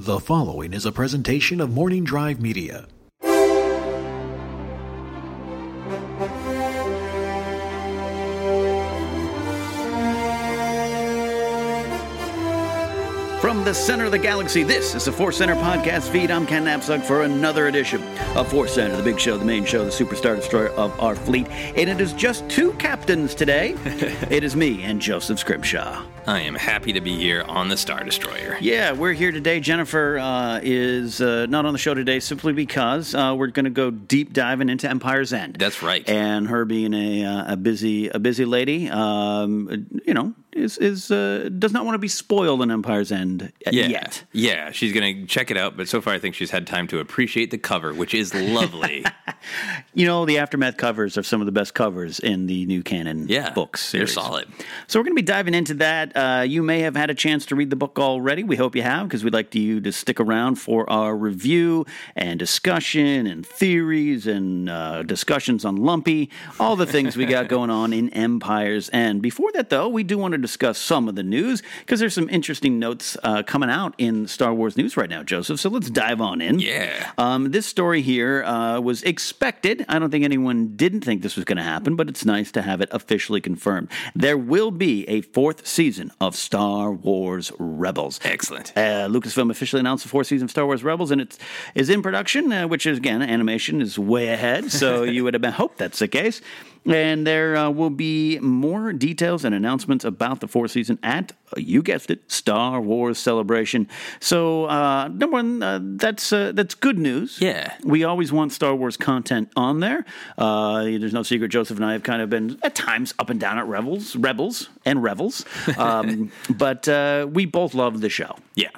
The following is a presentation of Morning Drive Media. From the center of the galaxy, this is the Force Center podcast feed. I'm Ken Napzok for another edition of Force Center, the big show, the main show, the superstar destroyer of our fleet. And it is just two captains today. it is me and Joseph Scrimshaw. I am happy to be here on the Star Destroyer. Yeah, we're here today. Jennifer uh, is uh, not on the show today simply because uh, we're going to go deep diving into Empire's End. That's right. And her being a, uh, a busy a busy lady, um, you know, is is uh, does not want to be spoiled in Empire's End Yeah, yet. yeah, she's gonna check it out, but so far I think she's had time to appreciate the cover, which is lovely. You know, the aftermath covers are some of the best covers in the new canon Yeah, books. they're solid. So we're going to be diving into that. Uh, you may have had a chance to read the book already. We hope you have, because we'd like you to stick around for our review and discussion and theories and uh, discussions on Lumpy, all the things we got going on in Empire's End. Before that, though, we do want to discuss some of the news because there's some interesting notes uh, coming out in Star Wars news right now, Joseph. So let's dive on in. Yeah. Um, this story here uh, was expected. I don't think anyone didn't think this was going to happen, but it's nice to have it officially confirmed. There will be a fourth season of Star Wars Rebels. Excellent. Uh, Lucasfilm officially announced the fourth season of Star Wars Rebels, and it's in production, uh, which is again animation is way ahead. So you would have hoped that's the case. And there uh, will be more details and announcements about the fourth season at, uh, you guessed it, Star Wars Celebration. So, uh, number one, uh, that's uh, that's good news. Yeah. We always want Star Wars content on there. Uh, there's no secret. Joseph and I have kind of been at times up and down at Rebels, Rebels, and Revels, um, but uh, we both love the show, Yeah.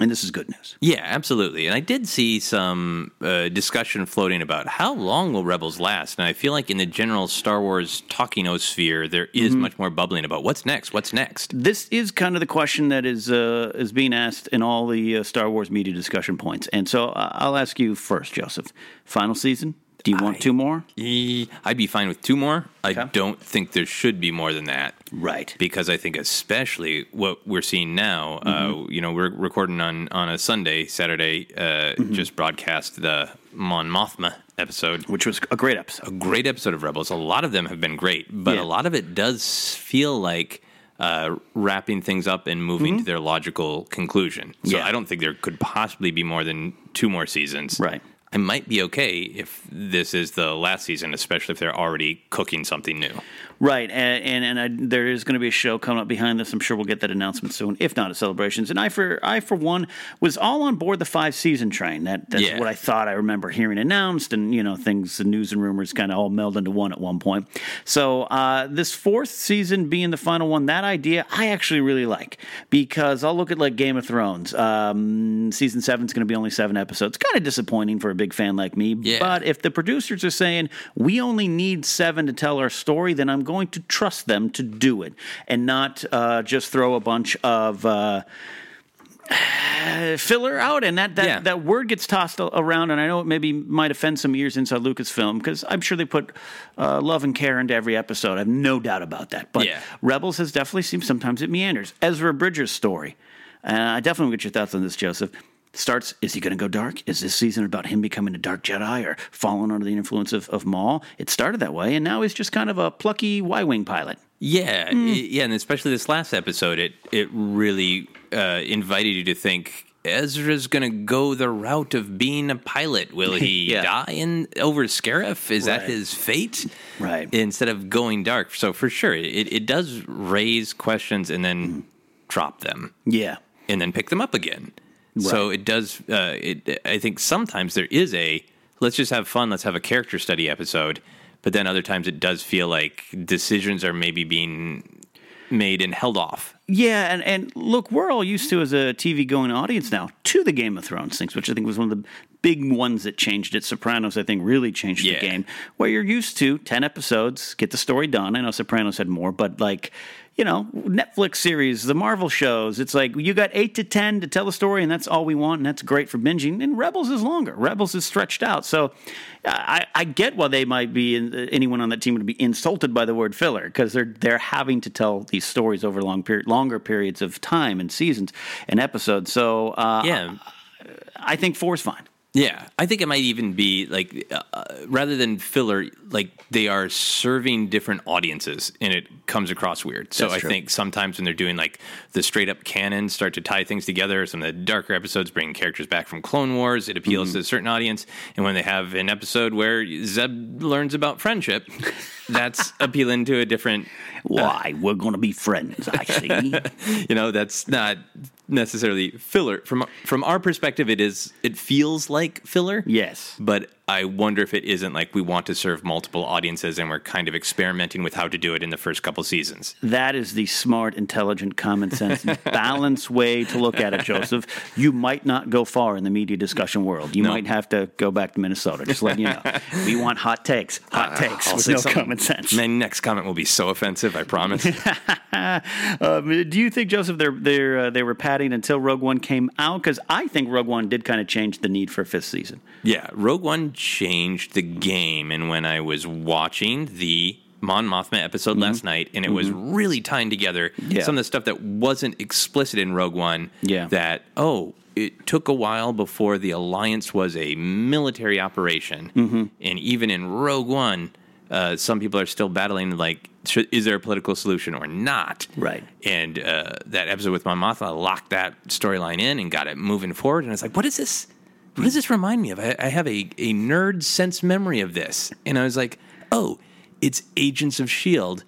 And this is good news. Yeah, absolutely. And I did see some uh, discussion floating about how long will Rebels last. And I feel like in the general Star Wars talking sphere, there is Mm-hmm. much more bubbling about what's next. What's next? This is kind of the question that is uh, is being asked in all the uh, Star Wars media discussion points, and so uh, I'll ask you first, Joseph. Final season? Do you want two more? Eh, I'd be fine with two more. I don't think there should be more than that. Right. Because I think, especially what we're seeing now, Mm-hmm. uh, you know, we're recording on, on a Sunday, Saturday, uh, Mm-hmm. just broadcast the Mon Mothma episode. Which was a great episode. A great episode of Rebels. A lot of them have been great, but Yeah. a lot of it does feel like uh, wrapping things up and moving to their logical conclusion. So Mm-hmm. Yeah. I don't think there could possibly be more than two more seasons. Right. I might be okay if this is the last season, especially if they're already cooking something new. Right, and and, and I, there is going to be a show coming up behind this. I'm sure we'll get that announcement soon, if not at celebrations. And I for I for one was all on board the five season train. That that's Yeah. what I thought I remember hearing announced, and you know things, the news and rumors kind of all meld into one at one point. So uh, this fourth season being the final one, that idea I actually really like because I'll look at like Game of Thrones. Um, season seven is going to be only seven episodes. Kind of disappointing for a big fan like me, Yeah. but if the producers are saying we only need seven to tell our story, then I'm going to trust them to do it and not uh, just throw a bunch of. Uh, filler out and that that, Yeah. that word gets tossed around and I know it maybe might offend some ears inside Lucasfilm because I'm sure they put uh, love and care into every episode I have no doubt about that but Yeah. Rebels has definitely seemed sometimes it meanders Ezra Bridger's story uh, I definitely want to get your thoughts on this Joseph starts is he going to go dark is this season about him becoming a dark Jedi or falling under the influence of, of Maul it started that way and now he's just kind of a plucky Y-Wing pilot Yeah, i- yeah, and especially this last episode, it it really uh, invited you to think Ezra's going to go the route of being a pilot. Will he Yeah. die in over Scarif? Is that his fate? Right. Instead of going dark, so for sure, it it does raise questions and then Hmm. drop them yeah and then pick them up again. So it does. Uh, it, I think sometimes there is a let's just have fun. Let's have a character study episode. But then other times it does feel like decisions are maybe being made and held off. Yeah, and, and look, we're all used to as a TV going audience now to the Game of Thrones things, which I think was one of the big ones that changed it. Sopranos, I think, really changed Yeah. the game. Where you're used to ten episodes, get the story done. I know Sopranos had more, but like you know, Netflix series, the Marvel shows, it's like you got eight to ten to tell a story, and that's all we want, and that's great for binging. And Rebels is longer. Rebels is stretched out, so I, I get why they might be anyone on that team would be insulted by the word filler because they're they're having to tell these stories over long period, longer periods of time and seasons and episodes. So uh, Yeah. I think four is fine. Yeah, I think it might even be like uh, rather than filler, like they are serving different audiences, and it comes across weird. So That's I true. think sometimes when they're doing like the straight up canon, start to tie things together. Some of the darker episodes bring characters back from Clone Wars. It appeals Mm-hmm. to a certain audience, and when they have an episode where Zeb learns about friendship, that's appealing to a different. Why we're going to be friends? I see. You know, that's not necessarily filler from from our perspective. It is. It feels like filler. yes. But I wonder if it isn't like we want to serve multiple audiences and we're kind of experimenting with how to do it in the first couple seasons. That is the smart, intelligent, common sense, balanced way to look at it, Joseph. You might not go far in the media discussion world. You No. might have to go back to Minnesota. Just letting you know. We want hot takes, hot takes I'll with no something. common sense. My next comment will be so offensive, I promise. Um, do you think, Joseph, they're, they're, uh, they were padding until Rogue One came out? Because I think Rogue One did kind of change the need for a fifth season. yeah, Rogue One changed the game. And when I was watching the Mon Mothma episode last night, and it was really tying together Mm-hmm. Yeah. some of the stuff that wasn't explicit in Rogue One. Yeah. That, oh, it took a while before the Alliance was a military operation. Mm-hmm. And even in Rogue One, uh, some people are still battling, like, should, is there a political solution or not? Right. And uh, that episode with Mon Mothma locked that storyline in and got it moving forward. And it's like, what is this? What does this remind me of? I, I have a, a nerd sense memory of this. And I was like, oh, it's Agents of S.H.I.E.L.D.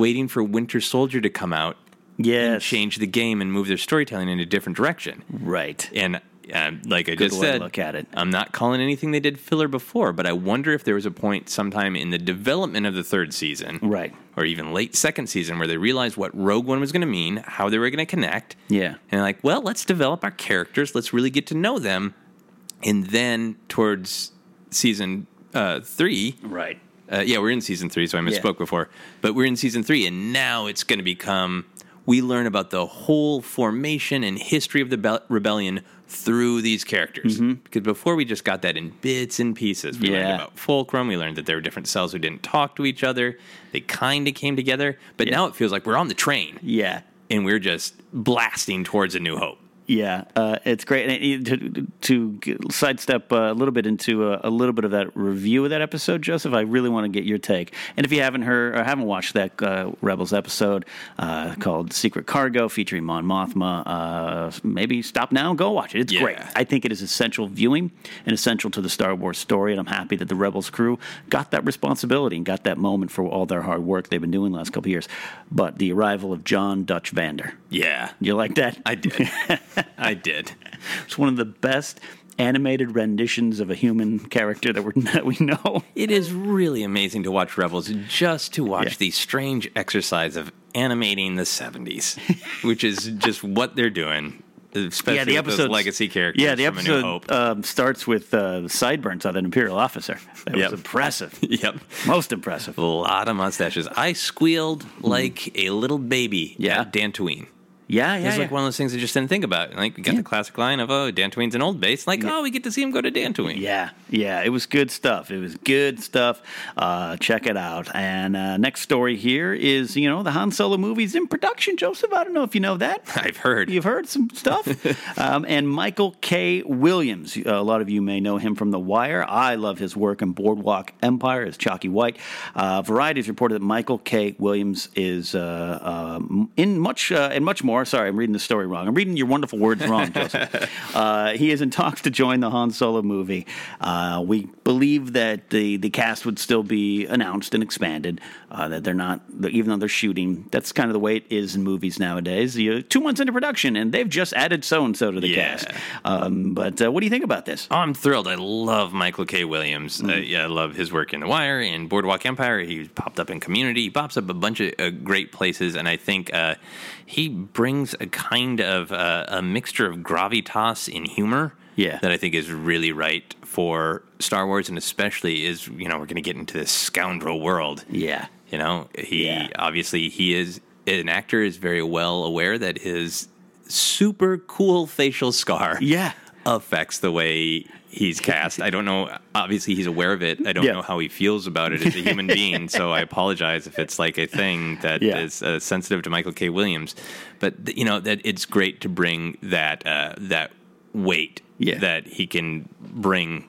waiting for Winter Soldier to come out and Ah. Yes. change the game and move their storytelling in a different direction. Right. And um, like I Good just said, look at it. I'm not calling anything they did filler before, but I wonder if there was a point sometime in the development of the third season, Right. or even late second season, where they realized what Rogue One was going to mean, how they were going to connect, Yeah. and like, well, let's develop our characters, let's really get to know them, and then towards season uh, three, Right. uh, yeah, we're in season three, so I misspoke before. But we're in season three, and now it's going to become we learn about the whole formation and history of the be- rebellion through these characters. Because before we just got that in bits and pieces. We Yeah. learned about Fulcrum. We learned that there were different cells who didn't talk to each other. They kind of came together. But now it feels like we're on the train Yeah. and we're just blasting towards a new hope. Yeah, uh, it's great. And to, to sidestep uh, a little bit into a, a little bit of that review of that episode, Joseph, I really want to get your take. And if you haven't heard or haven't watched that uh, Rebels episode uh, called "Secret Cargo" featuring Mon Mothma, uh, maybe stop now and go watch it. It's Yeah. great. I think it is essential viewing and essential to the Star Wars story. And I'm happy that the Rebels crew got that responsibility and got that moment for all their hard work they've been doing the last couple of years. But the arrival of Jon Dutch Vander, Yeah. you like that? I did. I did. It's one of the best animated renditions of a human character that, we're, that we know. It is really amazing to watch Rebels just to watch Yeah. the strange exercise of animating the 70s, which is just what they're doing, especially with those legacy characters Yeah, the from A New Hope. episode um, starts with uh, sideburns of an Imperial officer. That Yep. was impressive. yep. Most impressive. A lot of mustaches. I squealed like a little baby Yeah. at Dantooine. Yeah, yeah, It's yeah. like one of those things I just didn't think about. Like, we got the classic line of, oh, Dantooine's an old base. Like, oh, we get to see him go to Dantooine. Yeah, yeah, it was good stuff. It was good stuff. Uh, check it out. And uh, next story here is, you know, the Han Solo movie's in production, Joseph. I don't know if you know that. I've heard. You've heard some stuff. um, and Michael K. Williams, a lot of you may know him from The Wire. I love his work in Boardwalk Empire as Chalky White. Uh, Variety has reported that Michael K. Williams is uh, um, in much uh, and much more. Sorry, I'm reading the story wrong. I'm reading your wonderful words wrong, Joseph. Uh, he is in talks to join the Han Solo movie. Uh, we believe that the, the cast would still be announced and expanded. Uh, that they're not, even though they're shooting, that's kind of the way it is in movies nowadays. You two months into production, and they've just added so and so to the Yeah. cast. Um, but uh, what do you think about this? Oh, I'm thrilled. I love Michael K. Williams. Uh, Mm-hmm. yeah, I love his work in The Wire and Boardwalk Empire. He popped up in Community. He pops up a bunch of uh, great places, and I think uh, he brings a kind of uh, a mixture of gravitas and humor. Yeah. that I think is really right for Star Wars, and especially is you know we're going to get into this scoundrel world. Yeah. You know, he Yeah. obviously he is an actor is very well aware that his super cool facial scar Yeah. affects the way he's cast. I don't know. Obviously, he's aware of it. I don't Yeah. know how he feels about it as a human being. So I apologize if it's like a thing that is Yeah. uh, sensitive to Michael K. Williams. But th- you know that it's great to bring that uh, that weight Yeah. that he can bring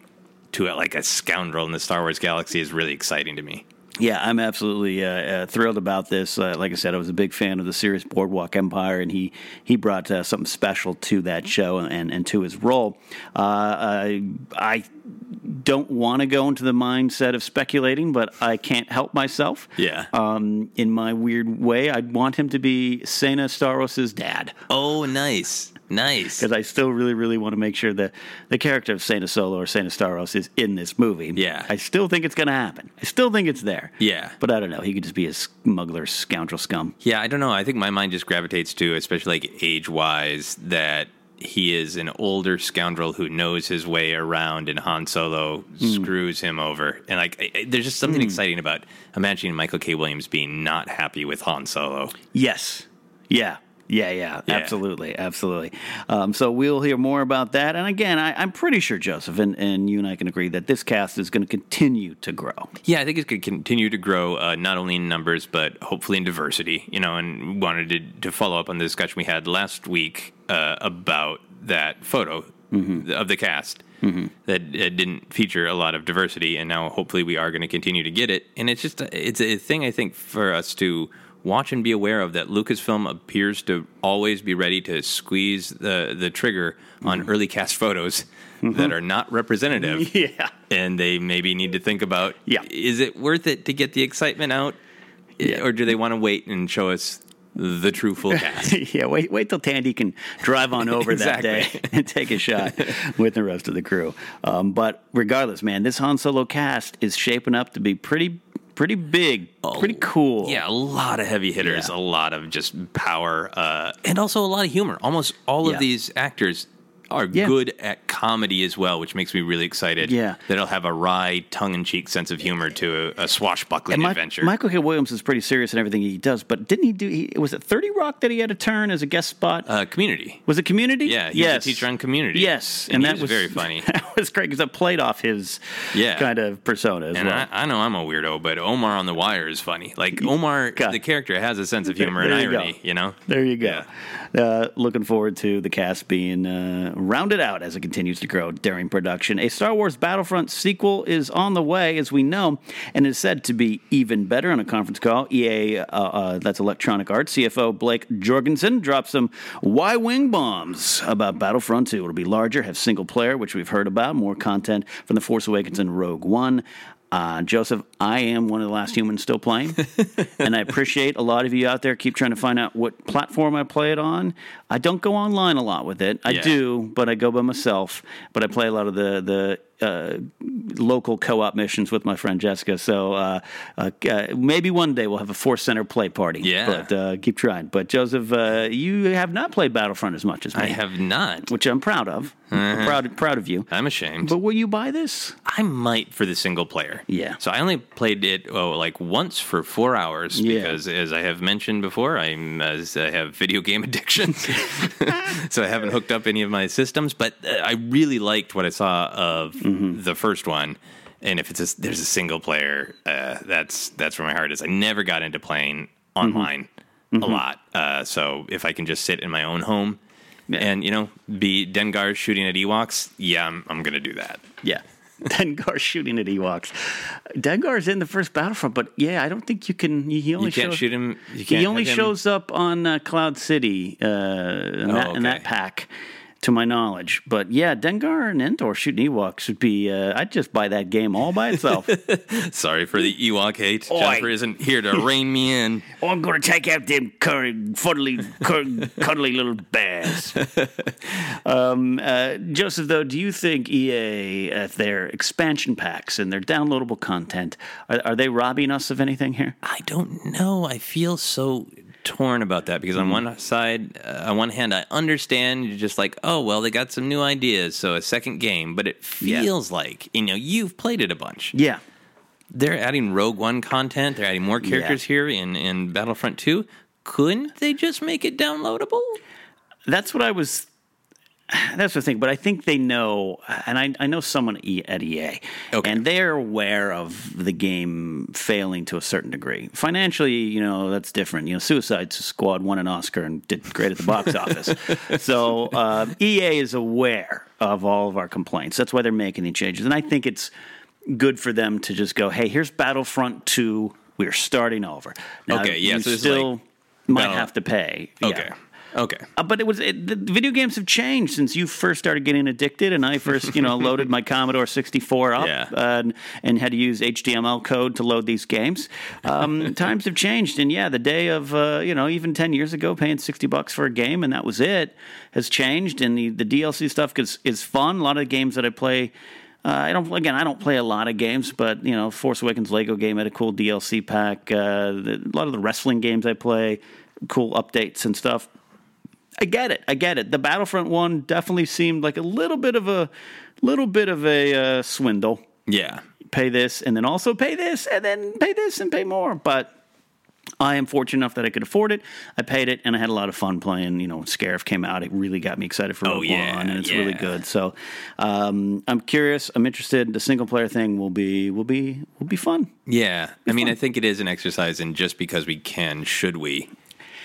to it, like a scoundrel in the Star Wars galaxy is really exciting to me. Yeah, I'm absolutely uh, uh, thrilled about this. Uh, like I said, I was a big fan of the series Boardwalk Empire, and he he brought uh, something special to that show and and to his role. Uh, I, I don't want to go into the mindset of speculating, but I can't help myself. Yeah. Um, in my weird way, I'd want him to be Sana Starros' dad. Oh, nice, nice. Because I still really, really want to make sure that the character of Sana Solo or Sana Starros is in this movie. Yeah. I still think it's going to happen. I still think it's there. Yeah. But I don't know. He could just be a smuggler, scoundrel scum. Yeah, I don't know. I think my mind just gravitates to, especially like age wise, that he is an older scoundrel who knows his way around, and Han Solo hmm. screws him over. And like, I- I- there's just something hmm. exciting about imagining Michael K. Williams being not happy with Han Solo. Yes. Yeah. Yeah, yeah, Yeah. absolutely, absolutely. Um, so we'll hear more about that. And again, I, I'm pretty sure Joseph and, and you and I can agree that this cast is going to continue to grow. Yeah, I think it's going to continue to grow, uh, not only in numbers, but hopefully in diversity. You know, and wanted to, to follow up on the discussion we had last week uh, about that photo of the cast that uh, didn't feature a lot of diversity, and now hopefully we are going to continue to get it. And it's just a, it's a thing I think for us to watch and be aware of that Lucasfilm appears to always be ready to squeeze the the trigger on early cast photos that are not representative Yeah. and they maybe need to think about Yeah. is it worth it to get the excitement out Yeah. or do they want to wait and show us the true full cast yeah, wait, wait till Thandie can drive on over that day and take a shot with the rest of the crew. Um, but regardless, man, this Han Solo cast is shaping up to be pretty, pretty big, pretty cool. yeah a lot of heavy hitters Yeah. a lot of just power uh, and also a lot of humor almost all Yeah. of these actors are Yeah. good at comedy as well, which makes me really excited. Yeah. that it'll have a wry, tongue-in-cheek sense of humor to a, a swashbuckling And Mi- adventure. Michael K. Williams is pretty serious in everything he does, but didn't he do? He, was it Thirty Rock that he had a turn as a guest spot? uh, community. was it Community? Yeah, he was a teacher on Community. Yes, And and, that was very funny. That was great because that played off his Yeah. kind of persona as And well. I, I know I'm a weirdo, but Omar on the Wire is funny. Like Omar, God. the character has a sense of humor and There you go. irony. You know. There you go. Uh, looking forward to the cast being uh, rounded out as it continues to grow during production. A Star Wars Battlefront sequel is on the way, as we know, and is said to be even better on a conference call. EA, uh, uh, that's Electronic Arts, CFO Blake Jorgensen dropped some Y Wing bombs about Battlefront 2. It'll be larger, have single player, which we've heard about, more content from The Force Awakens and Rogue One. Uh, Joseph, I am one of the last humans still playing, and I appreciate a lot of you out there keep trying to find out what platform I play it on. I don't go online a lot with it. I Yeah. do, but I go by myself. But I play a lot of the the uh, local co-op missions with my friend Jessica. So uh, uh, uh, maybe one day we'll have a Force Center play party. Yeah. but uh, keep trying. But Joseph, uh, you have not played Battlefront as much as me. I have not. which I'm proud of. I'm proud proud of you. I'm ashamed. But will you buy this? I might for the single player. Yeah. So I only played it oh like once for four hours Yeah. because, as I have mentioned before, I'm as I have video game addiction, so I haven't hooked up any of my systems. But uh, I really liked what I saw of Mm-hmm. the first one. And if it's a, there's a single player, uh, that's that's where my heart is. I never got into playing online Mm-hmm. a lot. Uh, so if I can just sit in my own home. And you know, be Dengar shooting at Ewoks. Yeah, I'm, I'm gonna do that. Yeah. Dengar shooting at Ewoks. Dengar's in the first Battlefront, but yeah, I don't think you can. He only You can't shows, shoot him. You can't He only him- shows up on uh, Cloud City uh, in, Oh, that, in that pack, to my knowledge. But yeah, Dengar and Endor shooting Ewoks would be. Uh, I'd just buy that game all by itself. Sorry for the Ewok hate. Oi. Jennifer isn't here to rein me in. oh, I'm going to take out them curry, fuddly, cur- cuddly little bears. um, uh, Joseph, though, do you think EA, if their expansion packs and their downloadable content, are, are they robbing us of anything here? I don't know. I feel so torn about that because on one side, uh, on one hand, I understand you're just like, oh well, they got some new ideas, so a second game. But it Yeah. feels like you know you've played it a bunch. Yeah. They're adding Rogue One content. They're adding more characters here in in Battlefront Two. Couldn't they just make it downloadable? That's what I was. That's the thing, but I think they know, and I, I know someone at EA, Okay. and they're aware of the game failing to a certain degree. Financially, you know, that's different. You know, Suicide Squad won an Oscar and did great at the box office. So uh, EA is aware of all of our complaints. That's why they're making the changes, and I think it's good for them to just go, "Hey, here's Battlefront Two. We're starting over." Now, Okay, yeah, you so still like might Battle- have to pay. Yeah. Okay. Uh, but it was it, the video games have changed since you first started getting addicted, and I first you know loaded my Commodore 64 up Yeah. and, and had to use HTML code to load these games. Um, times have changed, and yeah, the day of uh, you know even 10 years ago paying 60 bucks for a game and that was it has changed, and the, the DLC stuff is is fun. A lot of the games that I play. Uh, I don't. Again, I don't play a lot of games, but you know, Force Awakens Lego game had a cool DLC pack. Uh, the, a lot of the wrestling games I play, cool updates and stuff. I get it. I get it. The Battlefront one definitely seemed like a little bit of a little bit of a uh, swindle. Yeah. Pay this and then also pay this and then pay this and pay more. But I am fortunate enough that I could afford it. I paid it and I had a lot of fun playing. You know, Scarif came out. It really got me excited for Oh, Rogue yeah, One, and it's really good. So um, I'm curious. I'm interested. The single player thing will be will be will be fun. Yeah, I mean, I think it is an exercise in just because we can, should we?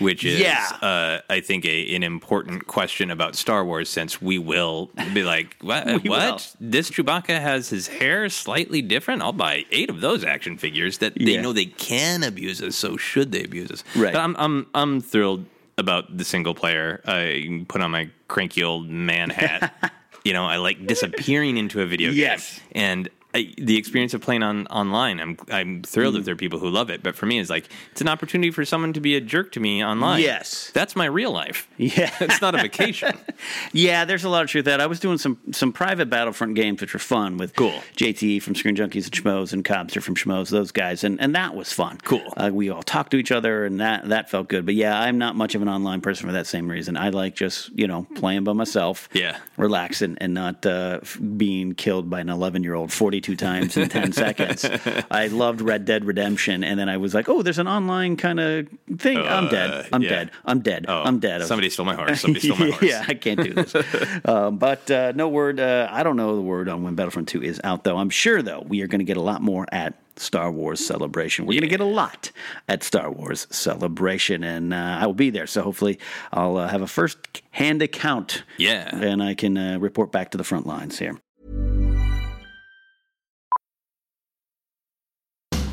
Which is, Yeah. uh, I think, a, an important question about Star Wars, since we will be like, what? What? This Chewbacca has his hair slightly different. I'll buy eight of those action figures that they Yeah. know they can abuse us. So should they abuse us? Right. But I'm, I'm, I'm thrilled about the single player. I put on my cranky old man hat. you know, I like disappearing into a video Yes. game, and I, the experience of playing on online, I'm I'm thrilled Mm. if there are people who love it. But for me, it's like it's an opportunity for someone to be a jerk to me online. Yes. that's my real life. Yeah. it's not a vacation. Yeah, there's a lot of truth to that. I was doing some some private Battlefront games which were fun with Cool. JTE from Screen Junkies and Schmoes and Cobster from Schmoes, those guys, and, and that was fun. Cool. Uh, we all talked to each other, and that that felt good. But yeah, I'm not much of an online person for that same reason. I like just you know playing by myself. Yeah. relaxing and not uh, being killed by an 11 year old 42 times in 10 seconds. I loved Red Dead Redemption, and then I was like, oh, there's an online kind of thing. I'm dead. I'm yeah. dead. I'm dead. Oh, I'm dead. Somebody stole my horse. Somebody stole my horse. yeah, I can't do this. um, but uh, no word. Uh, I don't know the word on when Battlefront 2 is out, though. I'm sure, though, we are going to get a lot more at Star Wars Celebration. We're going to get a lot at Star Wars Celebration, and uh, I will be there. So hopefully, I'll uh, have a first hand account. Yeah. And I can uh, report back to the front lines here.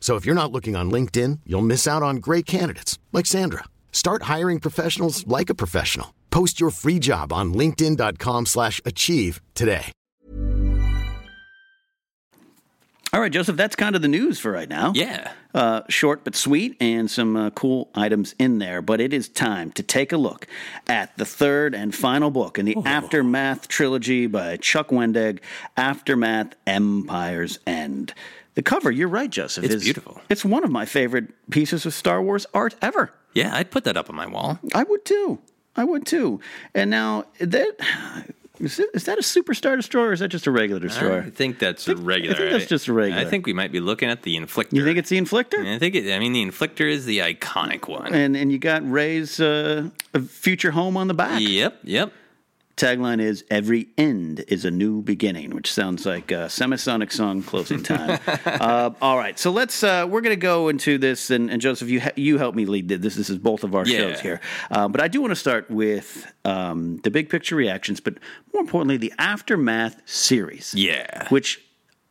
So if you're not looking on LinkedIn, you'll miss out on great candidates like Sandra. Start hiring professionals like a professional. Post your free job on linkedin.com/achieve slash achieve today. All right, Joseph, that's kind of the news for right now. Yeah. Uh, short but sweet, and some uh, cool items in there. But it is time to take a look at the third and final book in the Aftermath trilogy by Chuck Wendig, Aftermath Empire's End. The cover, you're right, Joseph. It's is- beautiful. It's one of my favorite pieces of Star Wars art ever. Yeah, I'd put that up on my wall. I would too. I would too. And now that is, it, is that a superstar destroyer or is that just a regular destroyer? I think that's a regular. I think that's just a regular. I think we might be looking at the inflictor. You think it's the inflictor? I think it. I mean, the inflictor is the iconic one. And and you got Rae's uh, future home on the back. Yep. Yep. Tagline is Every end is a new beginning, which sounds like a semisonic song closing time. uh, all right, so let's, uh, we're going to go into this, and, and Joseph, you, you help me lead this. This is both of our Yeah. shows here. Uh, but I do want to start with um, the big picture reactions, but more importantly, the Aftermath series. Yeah. Which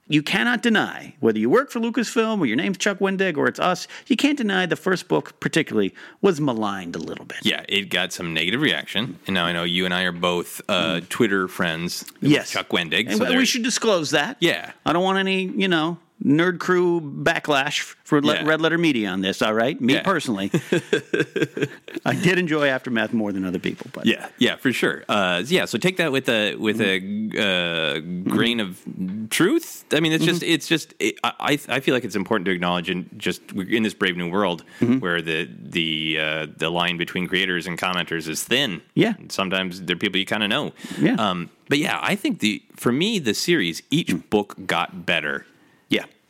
you cannot deny, whether you work for Lucasfilm or your name's Chuck Wendig or it's us, you can't deny the first book, particularly, was maligned a little bit. Yeah, it got some negative reaction, and now I know you and I are both uh, Twitter friends. with. Yes. Chuck Wendig. And so we should disclose that. Yeah. I don't want any, you know, nerd crew backlash for Yeah. Red Letter Media on this, all right? Me Yeah. personally. I did enjoy Aftermath more than other people, but Yeah, yeah, for sure. Uh, yeah, so take that with a with a uh, grain of truth. I mean, it's just it's just it, I I feel like it's important to acknowledge in just in this brave new world where the the uh, the line between creators and commenters is thin. Yeah. sometimes they're people you kind of know. Yeah. Um, but yeah, I think the for me the series each book got better.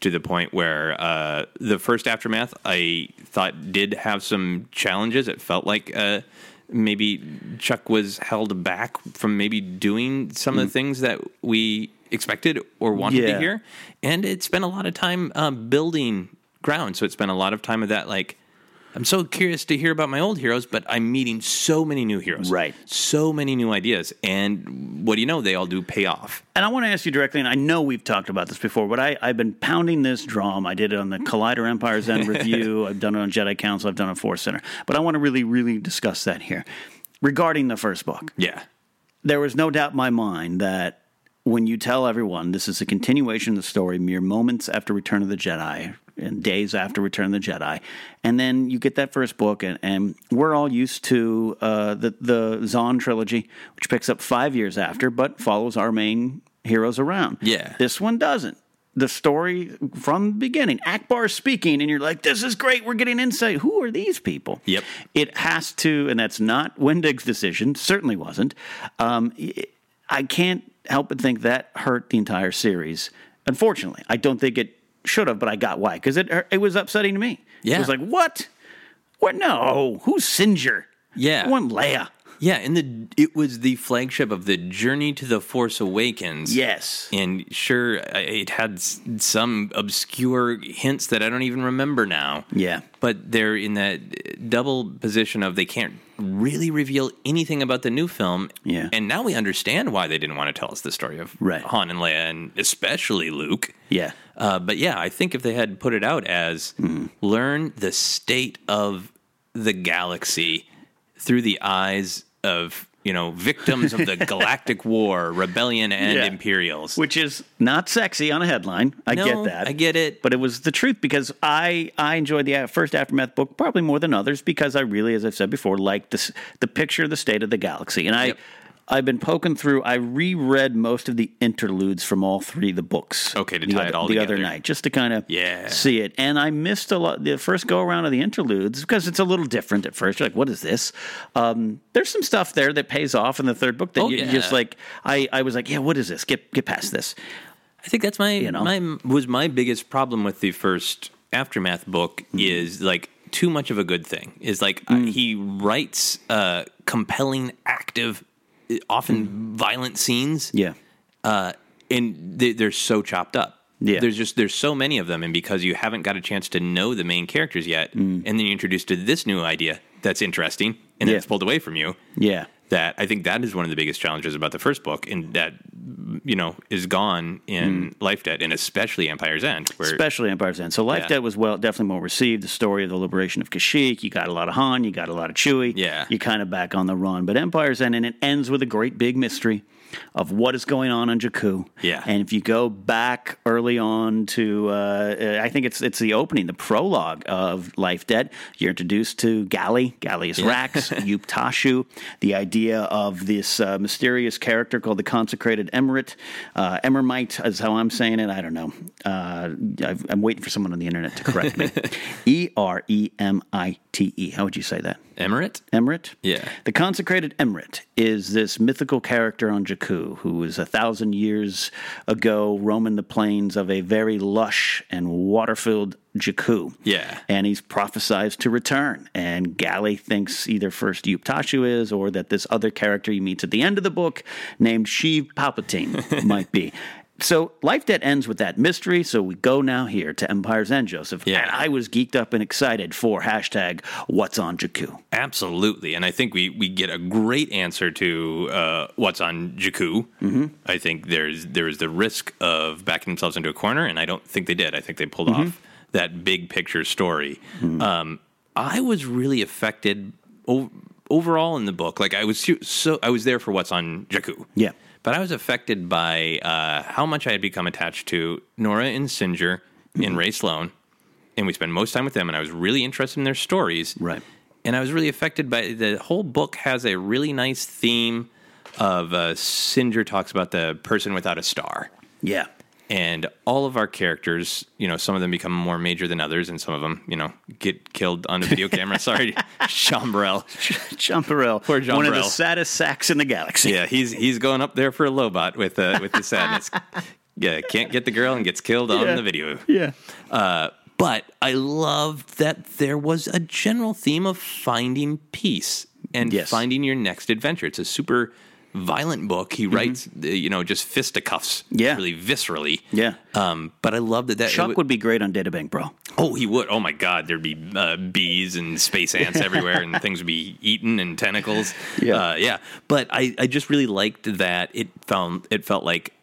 To the point where uh, the first aftermath, I thought did have some challenges. It felt like uh, maybe Chuck was held back from maybe doing some of the things that we expected or wanted Yeah. to hear, and it spent a lot of time uh, building ground. So it spent a lot of time of that, like. I'm so curious to hear about my old heroes, but I'm meeting so many new heroes. Right. So many new ideas. And what do you know? They all do pay off. And I want to ask you directly, and I know we've talked about this before, but I, I've been pounding this drum. I did it on the hmm. Collider Empire's End review. I've done it on Jedi Council. I've done it on Force Center. But I want to really, really discuss that here. Regarding the first book, Yeah. there was no doubt in my mind that when you tell everyone this is a continuation of the story, mere moments after Return of the Jedi and days after Return of the Jedi, and then you get that first book, and, and we're all used to uh, the the Zahn trilogy, which picks up five years after, but follows our main heroes around. Yeah. this one doesn't. The story from the beginning, Ackbar speaking, and you're like, "This is great. We're getting insight. Who are these people?" Yep. It has to, and that's not Wendig's decision. Certainly wasn't. Um, I can't help but think that hurt the entire series. Unfortunately, I don't think it should have, but I got why because it er, it was upsetting to me. Yeah. it was like what? What? No, who's Sinjir? Yeah. I want Leia. Yeah, and the it was the flagship of the Journey to the Force Awakens. Yes. and sure, it had some obscure hints that I don't even remember now. Yeah. but they're in that double position of they can't really reveal anything about the new film. Yeah. and now we understand why they didn't want to tell us the story of Right. Han and Leia, and especially Luke. Yeah. Uh, but yeah, I think if they had put it out as Mm-hmm. learn the state of the galaxy through the eyes of you know victims of the galactic war, rebellion, and Yeah. Imperials. which is not sexy on a headline. I No, get that. I get it. but it was the truth because I I enjoyed the first aftermath book probably more than others because I really, as I've said before, liked this the picture of the state of the galaxy, and I. Yep. I've been poking through. I reread most of the interludes from all three of the books. Okay, to tie other, it all the together. other night, just to kind of Yeah. see it. And I missed a lot the first go around of the interludes because it's a little different at first. You're like, what is this? Um, there's some stuff there that pays off in the third book that Oh, you, yeah. just like. I, I was like, yeah, what is this? Get get past this. I think that's my You know? my was my biggest problem with the first aftermath book Mm-hmm. is like too much of a good thing. Is like uh, Mm. he writes uh, compelling, active, often violent scenes. Yeah. uh, and they, they're so chopped up. Yeah. there's just there's so many of them, and because you haven't got a chance to know the main characters yet, Mm. and then you're introduced to this new idea that's interesting, and then Yeah. it's pulled away from you. Yeah. That I think that is one of the biggest challenges about the first book, and that you know is gone in mm. Life Debt, and especially Empire's End, where Especially Empire's End. So Life Yeah. Debt was well definitely well received. The story of the liberation of Kashyyyk. You got a lot of Han. You got a lot of Chewie. Yeah. You're kind of back on the run. But Empire's End, and it ends with a great big mystery of what is going on on Jakku. Yeah. And if you go back early on to, uh, I think it's it's the opening, the prologue of Life Debt. You're introduced to Gali, Gallius Rax, Yupe Tashu, the idea of this uh, mysterious character called the Consecrated Emirate. Uh, Emermite is how I'm saying it. I don't know. Uh, I've, I'm waiting for someone on the internet to correct me. E R E M I T E. How would you say that? Emirate. Emirate? Yeah. The consecrated Emirate is this mythical character on Jakku Who was a thousand years ago roaming the plains of a very lush and water-filled Jakku. Yeah. And he's prophesized to return. And Galley thinks either first Yupe Tashu is or that this other character he meets at the end of the book named Sheev Palpatine might be. So Life Debt ends with that mystery. So we go now here to Empire's End, Joseph. Yeah. And I was geeked up and excited for hashtag What's on Jakku. Absolutely, and I think we we get a great answer to uh, what's on Jakku. Mm-hmm. I think there's there is the risk of backing themselves into a corner, and I don't think they did. I think they pulled Mm-hmm. off that big picture story. Um, I was really affected o- overall in the book. Like I was so- so I was there for what's on Jakku. Yeah. But I was affected by uh, how much I had become attached to Norra and Sinjir and Rae Sloane. And we spent most time with them, and I was really interested in their stories. Right. And I was really affected by the whole book has a really nice theme of uh, Sinjir talks about the person without a star. Yeah. And all of our characters, you know, some of them become more major than others, and some of them, you know, get killed on the video camera. Sorry, Sean Barell. Barell, Poor John one of the saddest sacks in the galaxy. Yeah, he's he's going up there for a Lobot with uh, with the sadness. yeah, can't get the girl and gets killed on Yeah. the video. Yeah. Uh, but I loved that there was a general theme of finding peace and Yes. finding your next adventure. It's a super violent book. He writes, uh, you know, just fisticuffs, Mm-hmm. Yeah. really viscerally. Yeah. Um, but I love that that Chuck would be great on Databank, bro. Oh, he would. Oh my God, there'd be uh, bees and space ants everywhere, and things would be eaten and tentacles. Yeah. uh, yeah. But I, I just really liked that it found it felt like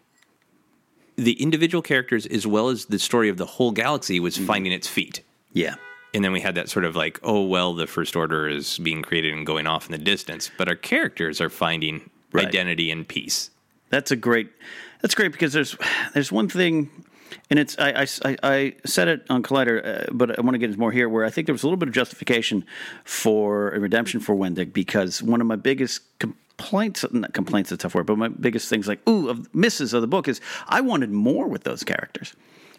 the individual characters as well as the story of the whole galaxy was Mm-hmm. finding its feet. Yeah. And then we had that sort of like, oh well, the first order is being created and going off in the distance, but our characters are finding Right. identity and peace. That's a great. That's great because there's there's one thing, and it's I I, I- said it on Collider, uh, but I want to get into more here. Where I think there was a little bit of justification for a redemption for Wendig because one of my biggest complaints, not complaints, a tough word, but my biggest things like ooh of misses of the book is I wanted more with those characters.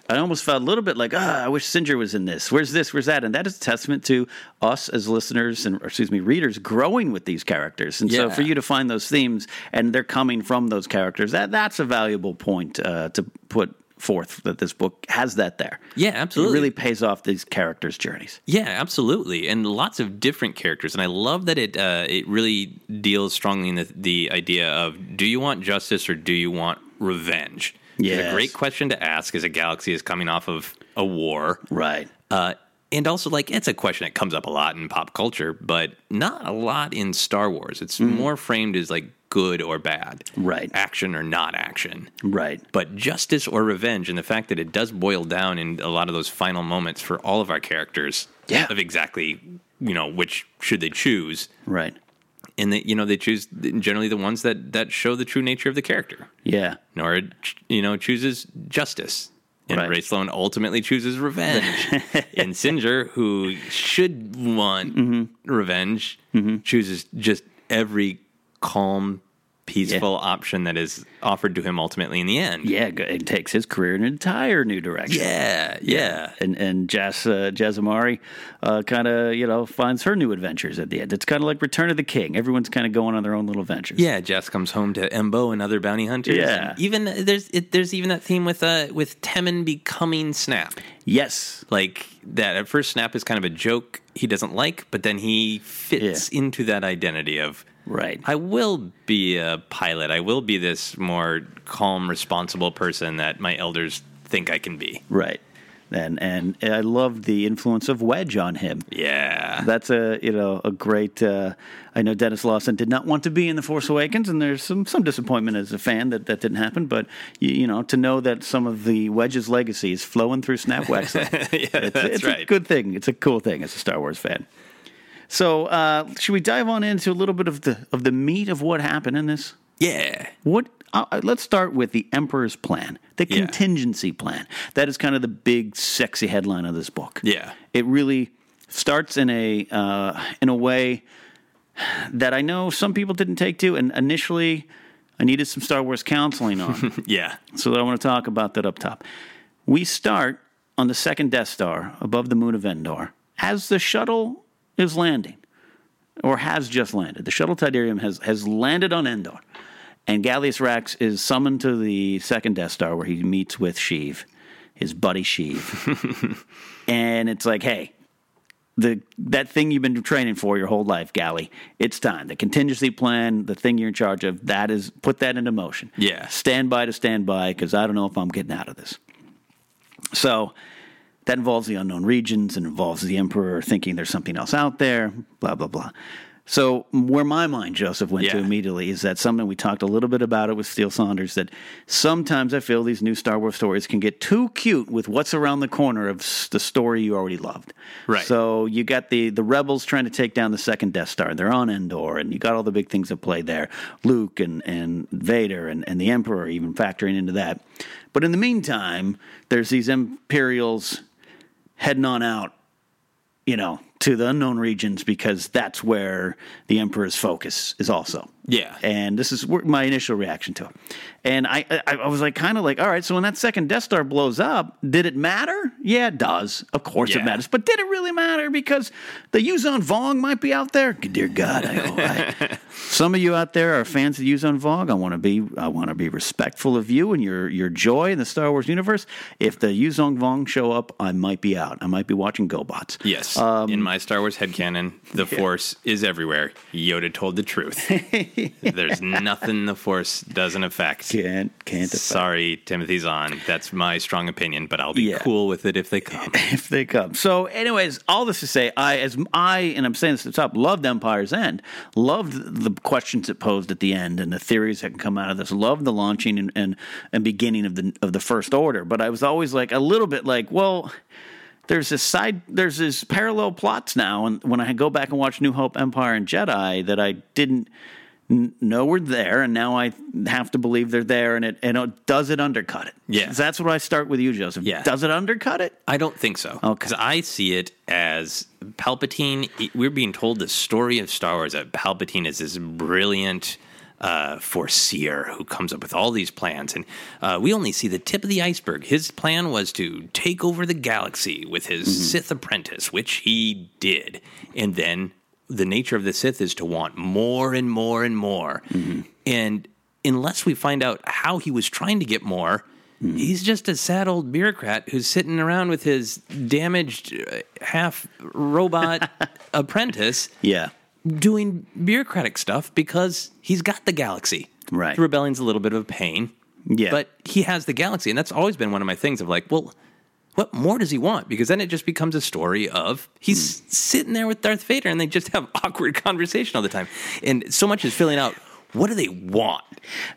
I almost felt a little bit like, ah, I wish Sinjir was in this. Where's this? Where's that? And that is a testament to us as listeners and, or excuse me, readers growing with these characters. And so for you to find those themes and they're coming from those characters, that that's a valuable point uh, to put forth that this book has that there. Yeah, absolutely. It really pays off these characters' journeys. Yeah, absolutely, and lots of different characters, and I love that it uh, it really deals strongly in the, the idea of do you want justice or do you want revenge? It's Yes. a great question to ask as a galaxy is coming off of a war, Right. uh, and also like it's a question that comes up a lot in pop culture, but not a lot in Star Wars. It's more framed as like good or bad, Mm. Right. action or not action, Right. but justice or revenge, and the fact that it does boil down in a lot of those final moments for all of our characters Yeah. of exactly you know which should they choose, Right. And they you know they choose generally the ones that that show the true nature of the character. Yeah. Norra, you know, chooses justice. And Right. Rae Sloane ultimately chooses revenge. and Sinjir, who should want Mm-hmm. revenge, chooses just every calm, peaceful option that is offered to him ultimately in the end. Yeah, it takes his career in an entire new direction. Yeah, yeah. and and Jas uh, Jas Emari uh, kind of you know finds her new adventures at the end. It's kind of like Return of the King. Everyone's kind of going on their own little ventures. Yeah, Jas comes home to Embo and other bounty hunters. Yeah. Even there's it, there's even that theme with uh with Temmin becoming Snap. Yes. Like that at first Snap is kind of a joke he doesn't like, but then he fits into that identity of Right. I will be a pilot. I will be this more calm, responsible person that my elders think I can be. Right. And and I love the influence of Wedge on him. Yeah. That's a you know a great. Uh, I know Denis Lawson did not want to be in the Force Awakens, and there's some some disappointment as a fan that that didn't happen. But you, you know to know that some of the Wedge's legacy is flowing through Snap Wexley, yeah, it's, that's it's a right. good thing. It's a cool thing as a Star Wars fan. So uh, should we dive on into a little bit of the of the meat of what happened in this? Yeah. What? Uh, let's start with the Emperor's plan, the Yeah. contingency plan. That is kind of the big, sexy headline of this book. Yeah. It really starts in a uh, in a way that I know some people didn't take to, and initially I needed some Star Wars counseling on. Yeah. so I want to talk about that up top. We start on the second Death Star above the moon of Endor as the shuttle is landing, or has just landed. The shuttle Tydirium has has landed on Endor, and Gallius Rax is summoned to the second Death Star where he meets with Sheev, his buddy Sheev. and it's like, hey, the that thing you've been training for your whole life, Galley, it's time. The contingency plan, the thing you're in charge of, that is put that into motion. Yeah. Stand by to stand by because I don't know if I'm getting out of this. So that involves the unknown regions and involves the Emperor thinking there's something else out there, blah, blah, blah. So where my mind, Joseph, went to immediately is that something we talked a little bit about it with Steele Saunders that sometimes I feel these new Star Wars stories can get too cute with what's around the corner of the story you already loved. Right. So you got the the rebels trying to take down the second Death Star. They're on Endor, and you got all the big things at play there. Luke and and Vader and and the Emperor even factoring into that. But in the meantime, there's these Imperials heading on out you know, to the unknown regions because that's where the emperor's focus is also. Yeah. And this is my initial reaction to it. And I, I, I was like, kind of like, all right, so when that second Death Star blows up, did it matter? Yeah, it does. Of course Yeah. it matters. But did it really matter? Because the Yuuzhan Vong might be out there. Dear God, I hope. I, some of you out there are fans of Yuuzhan Vong. I want to be, I want to be respectful of you and your your joy in the Star Wars universe. If the Yuuzhan Vong show up, I might be out. I might be watching GoBots. Yes. Um, in my Star Wars headcanon, the Force is everywhere. Yoda told the truth. There's nothing the Force doesn't affect. Can't can't affect. Sorry, Timothy Zahn. That's my strong opinion, but I'll be Yeah. cool with it if they come. if they come. So, anyways, all this to say, I as I and I'm saying this at the top, loved Empire's End, loved the questions it posed at the end and the theories that can come out of this, loved the launching and and, and beginning of the of the First Order. But I was always like a little bit like, well. There's this side, there's this parallel plots now, and when I go back and watch New Hope, Empire, and Jedi, that I didn't n- we're there, and now I have to believe they're there, and it and it, does it undercut it? Yeah. that's what I start with you, Joseph. Yeah. does it undercut it? I don't think so. Okay. Because I see it as Palpatine. We're being told the story of Star Wars that Palpatine is this brilliant uh, foreseer who comes up with all these plans. And uh, we only see the tip of the iceberg. His plan was to take over the galaxy with his Sith apprentice, which he did. And then the nature of the Sith is to want more and more and more. And unless we find out how he was trying to get more, he's just a sad old bureaucrat who's sitting around with his damaged uh, half robot apprentice Yeah. doing bureaucratic stuff because he's got the galaxy. Right. The rebellion's a little bit of a pain. Yeah. But he has the galaxy. And that's always been one of my things of like, well, what more does he want? Because then it just becomes a story of he's hmm. sitting there with Darth Vader and they just have awkward conversation all the time. And so much is filling out what do they want?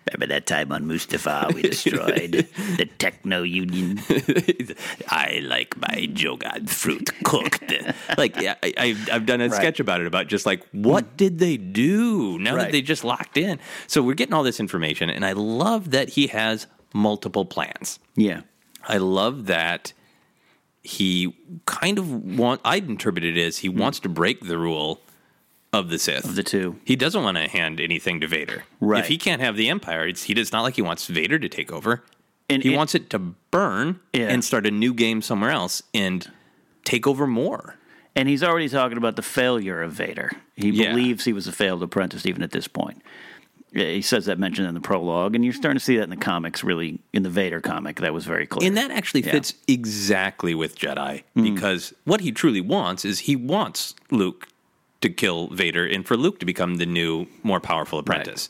Remember that time on Mustafar we destroyed the Techno Union? I like my Jogan fruit cooked. like yeah, I, I've done a Right. sketch about it about just like what hmm. did they do now Right. that they just locked in. So we're getting all this information, and I love that he has multiple plans. Yeah. I love that he kind of want. I'd interpret it as he hmm. wants to break the rule of the Sith. Of the two. He doesn't want to hand anything to Vader. Right. If he can't have the Empire, it's, he does not like he wants Vader to take over. And he it- wants it to burn Yeah. and start a new game somewhere else and take over more. And he's already talking about the failure of Vader. He Yeah. believes he was a failed apprentice even at this point. Yeah, He says that mentioned in the prologue, and you're starting to see that in the comics, really, in the Vader comic. That was very clear. And that actually Yeah. Mm. fits exactly with Jedi because what he truly wants is he wants Luke to kill Vader and for Luke to become the new, more powerful apprentice.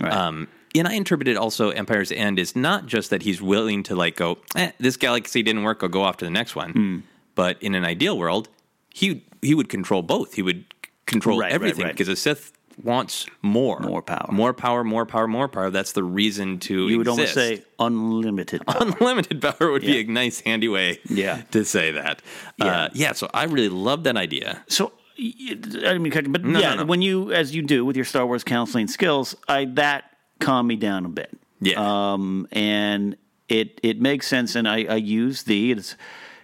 Right. Um, and I interpreted also Empire's End is not just that he's willing to like go, eh, this galaxy didn't work, I'll go off to the next one. Hmm. But in an ideal world, he he would control both. He would control Right, right, everything right. because a Sith wants more, More power. more power, more power, more power. That's the reason to you would almost say unlimited. power. Unlimited power would Yeah. be a nice, handy way Yeah. to say that. Yeah. Uh, yeah, so I really love that idea. So I didn't mean to cut you, but No, yeah, no, no. when you, as you do with your Star Wars counseling skills, I that calmed me down a bit. Yeah. Um, and it it makes sense, and I, I use the it's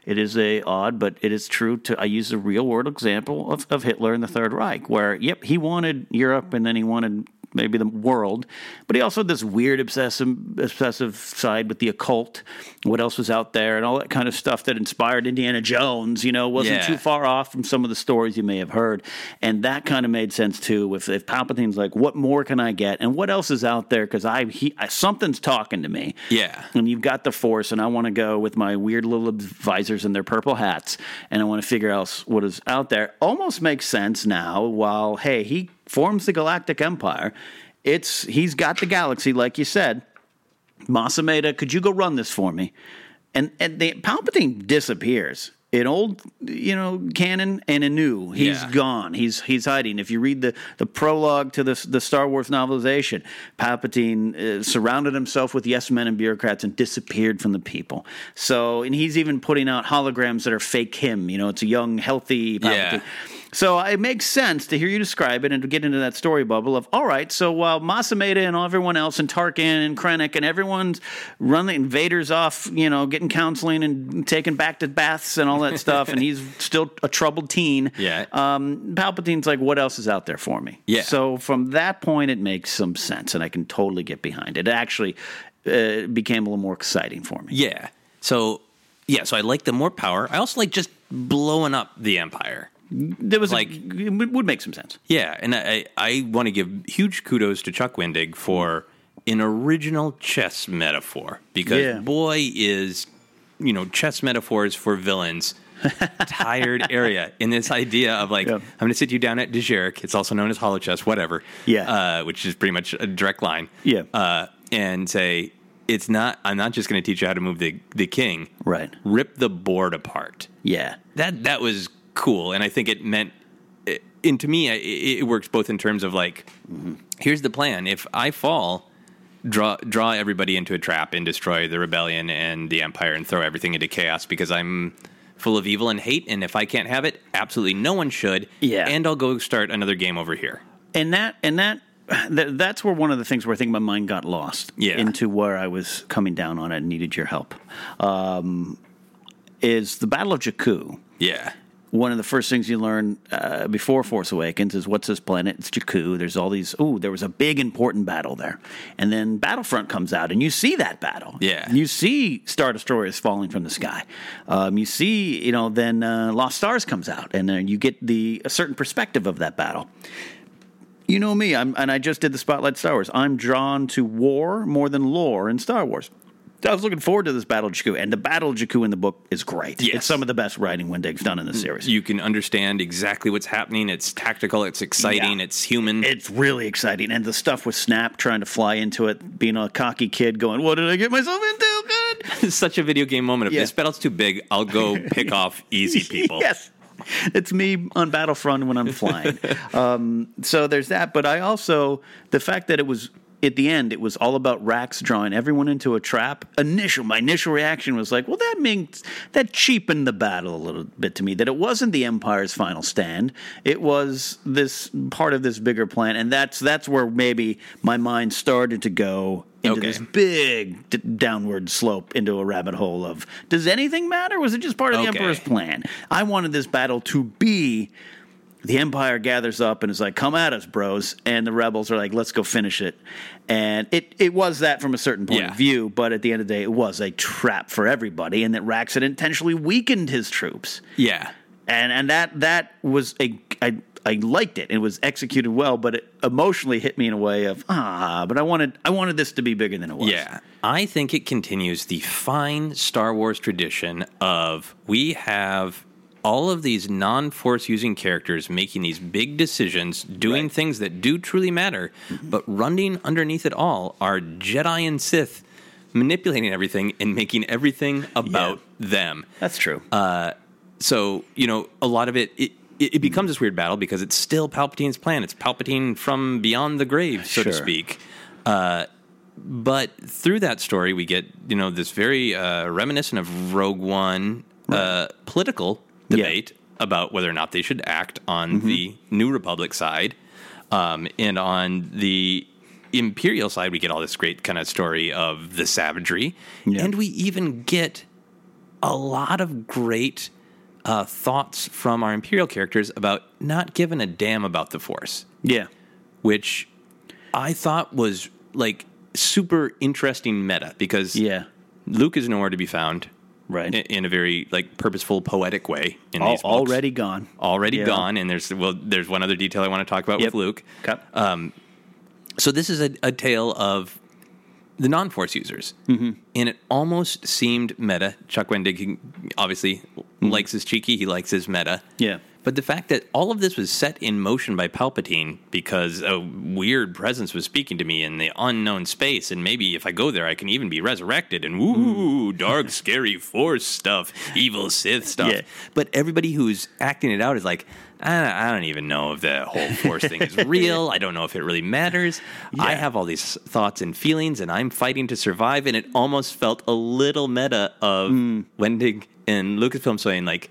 it is a odd, but it is true to I use a real world example of, of Hitler and the Third Reich, where yep, he wanted Europe and then he wanted maybe the world, but he also had this weird obsessive obsessive side with the occult. What else was out there and all that kind of stuff that inspired Indiana Jones. You know, wasn't Yeah. too far off from some of the stories you may have heard, and that kind of made sense too. If, if Palpatine's like, what more can I get, and what else is out there? Because I, he, I something's talking to me. Yeah. And you've got the Force, and I want to go with my weird little advisors and their purple hats, and I want to figure out what is out there. Almost makes sense now. While hey, he forms the Galactic Empire, it's he's got the galaxy, like you said. Mas Amedda, could you go run this for me? And and the Palpatine disappears. In old, you know, canon and in new, he's Yeah. gone. He's he's hiding. If you read the, the prologue to the the Star Wars novelization, Palpatine uh, surrounded himself with yes men and bureaucrats and disappeared from the people. So, and he's even putting out holograms that are fake him. You know, it's a young, healthy Palpatine. Yeah. So it makes sense to hear you describe it and to get into that story bubble of all right. So while Mas Amedda and everyone else and Tarkin and Krennic and everyone's running invaders off, you know, getting counseling and taken back to baths and all that stuff, and he's still a troubled teen. Yeah. Um, Palpatine's like, what else is out there for me? Yeah. So from that point, it makes some sense, and I can totally get behind it. It actually uh, became a little more exciting for me. Yeah. So yeah, so I like the more power. I also like just blowing up the empire. There was like a, it would make some sense. Yeah, and I I want to give huge kudos to Chuck Wendig for an original chess metaphor because Yeah. boy is you know chess metaphors for villains tired area in this idea of like I'm going to sit you down at Dejarik. It's also known as hollow chess, whatever. Yeah. uh, which is pretty much a direct line. Yeah. uh, and say it's not. I'm not just going to teach you how to move the the king. Right. Rip the board apart. Yeah. That that was cool, and I think it meant. And to me, it, it works both in terms of like, here's the plan: if I fall, draw draw everybody into a trap and destroy the rebellion and the empire and throw everything into chaos because I'm full of evil and hate, and if I can't have it, absolutely no one should. Yeah. and I'll go start another game over here. and that and that th- that's where one of the things where I think my mind got lost Yeah. into where I was coming down on it and needed your help. Um, is the Battle of Jakku. Yeah. One of the first things you learn uh, before Force Awakens is what's this planet? It's Jakku. There's all these. Oh, there was a big important battle there, and then Battlefront comes out, and you see that battle. Yeah. you see Star Destroyers falling from the sky. Um, you see, you know, then uh, Lost Stars comes out, and then you get the a certain perspective of that battle. You know me, I'm, and I just did the Spotlight Star Wars. I'm drawn to war more than lore in Star Wars. I was looking forward to this Battle of Jakku, and the Battle of Jakku in the book is great. Yes. It's some of the best writing Wendig's done in the series. You can understand exactly what's happening. It's tactical. It's exciting. Yeah. It's human. It's really exciting, and the stuff with Snap trying to fly into it, being a cocky kid, going, "What did I get myself into?" Good. It's such a video game moment. If Yeah. this battle's too big, I'll go pick off easy people. yes. It's me on Battlefront when I'm flying. um, so there's that. But I also, the fact that it was, at the end, it was all about Rax drawing everyone into a trap. Initial, my initial reaction was like, well, that means, that cheapened the battle a little bit to me, that it wasn't the Empire's final stand. It was this part of this bigger plan. And that's, that's where maybe my mind started to go into Okay. this big d- downward slope into a rabbit hole of does anything matter? Was it just part of the Okay. Emperor's plan? I wanted this battle to be the Empire gathers up and is like, "Come at us, bros!" And the rebels are like, "Let's go finish it." And it it was that from a certain point Yeah. of view, but at the end of the day, it was a trap for everybody, and that Rax had intentionally weakened his troops Yeah. and and that that was a I I liked it. It was executed well, but it emotionally hit me in a way of ah. But I wanted I wanted this to be bigger than it was. Yeah. I think it continues the fine Star Wars tradition of we have all of these non force using characters making these big decisions, doing things that do truly matter, Mm-hmm. but running underneath it all are Jedi and Sith manipulating everything and making everything about them. That's true. Uh, so you know, a lot of it, it it it becomes this weird battle because it's still Palpatine's plan. It's Palpatine from beyond the grave, so to speak. Uh, but through that story, we get you know this very uh, reminiscent of Rogue One uh, political debate about whether or not they should act on Mm-hmm. the New Republic side, um, and on the Imperial side, we get all this great kind of story of the savagery, Yeah. and we even get a lot of great uh, thoughts from our Imperial characters about not giving a damn about the Force yeah. which I thought was like super interesting meta because yeah, Luke is nowhere to be found. Right. In, in a very like purposeful, poetic way. In Al- these books. already gone. already Yeah. gone. And there's well, there's one other detail I want to talk about Yep. with Luke. Okay. Um, so this is a, a tale of the non-force users, Mm-hmm. and it almost seemed meta. Chuck Wendig obviously likes his cheeky. He likes his meta. Mm-hmm. Yeah. But the fact that all of this was set in motion by Palpatine because a weird presence was speaking to me in the unknown space, and maybe if I go there, I can even be resurrected, and ooh, mm. dark, scary Force stuff, evil Sith stuff. Yeah. But everybody who's acting it out is like, ah, I don't, even know if the whole Force thing is real. I don't know if it really matters. I have all these thoughts and feelings, and I'm fighting to survive. And it almost felt a little meta of mm. Wendig and Lucasfilm saying, like,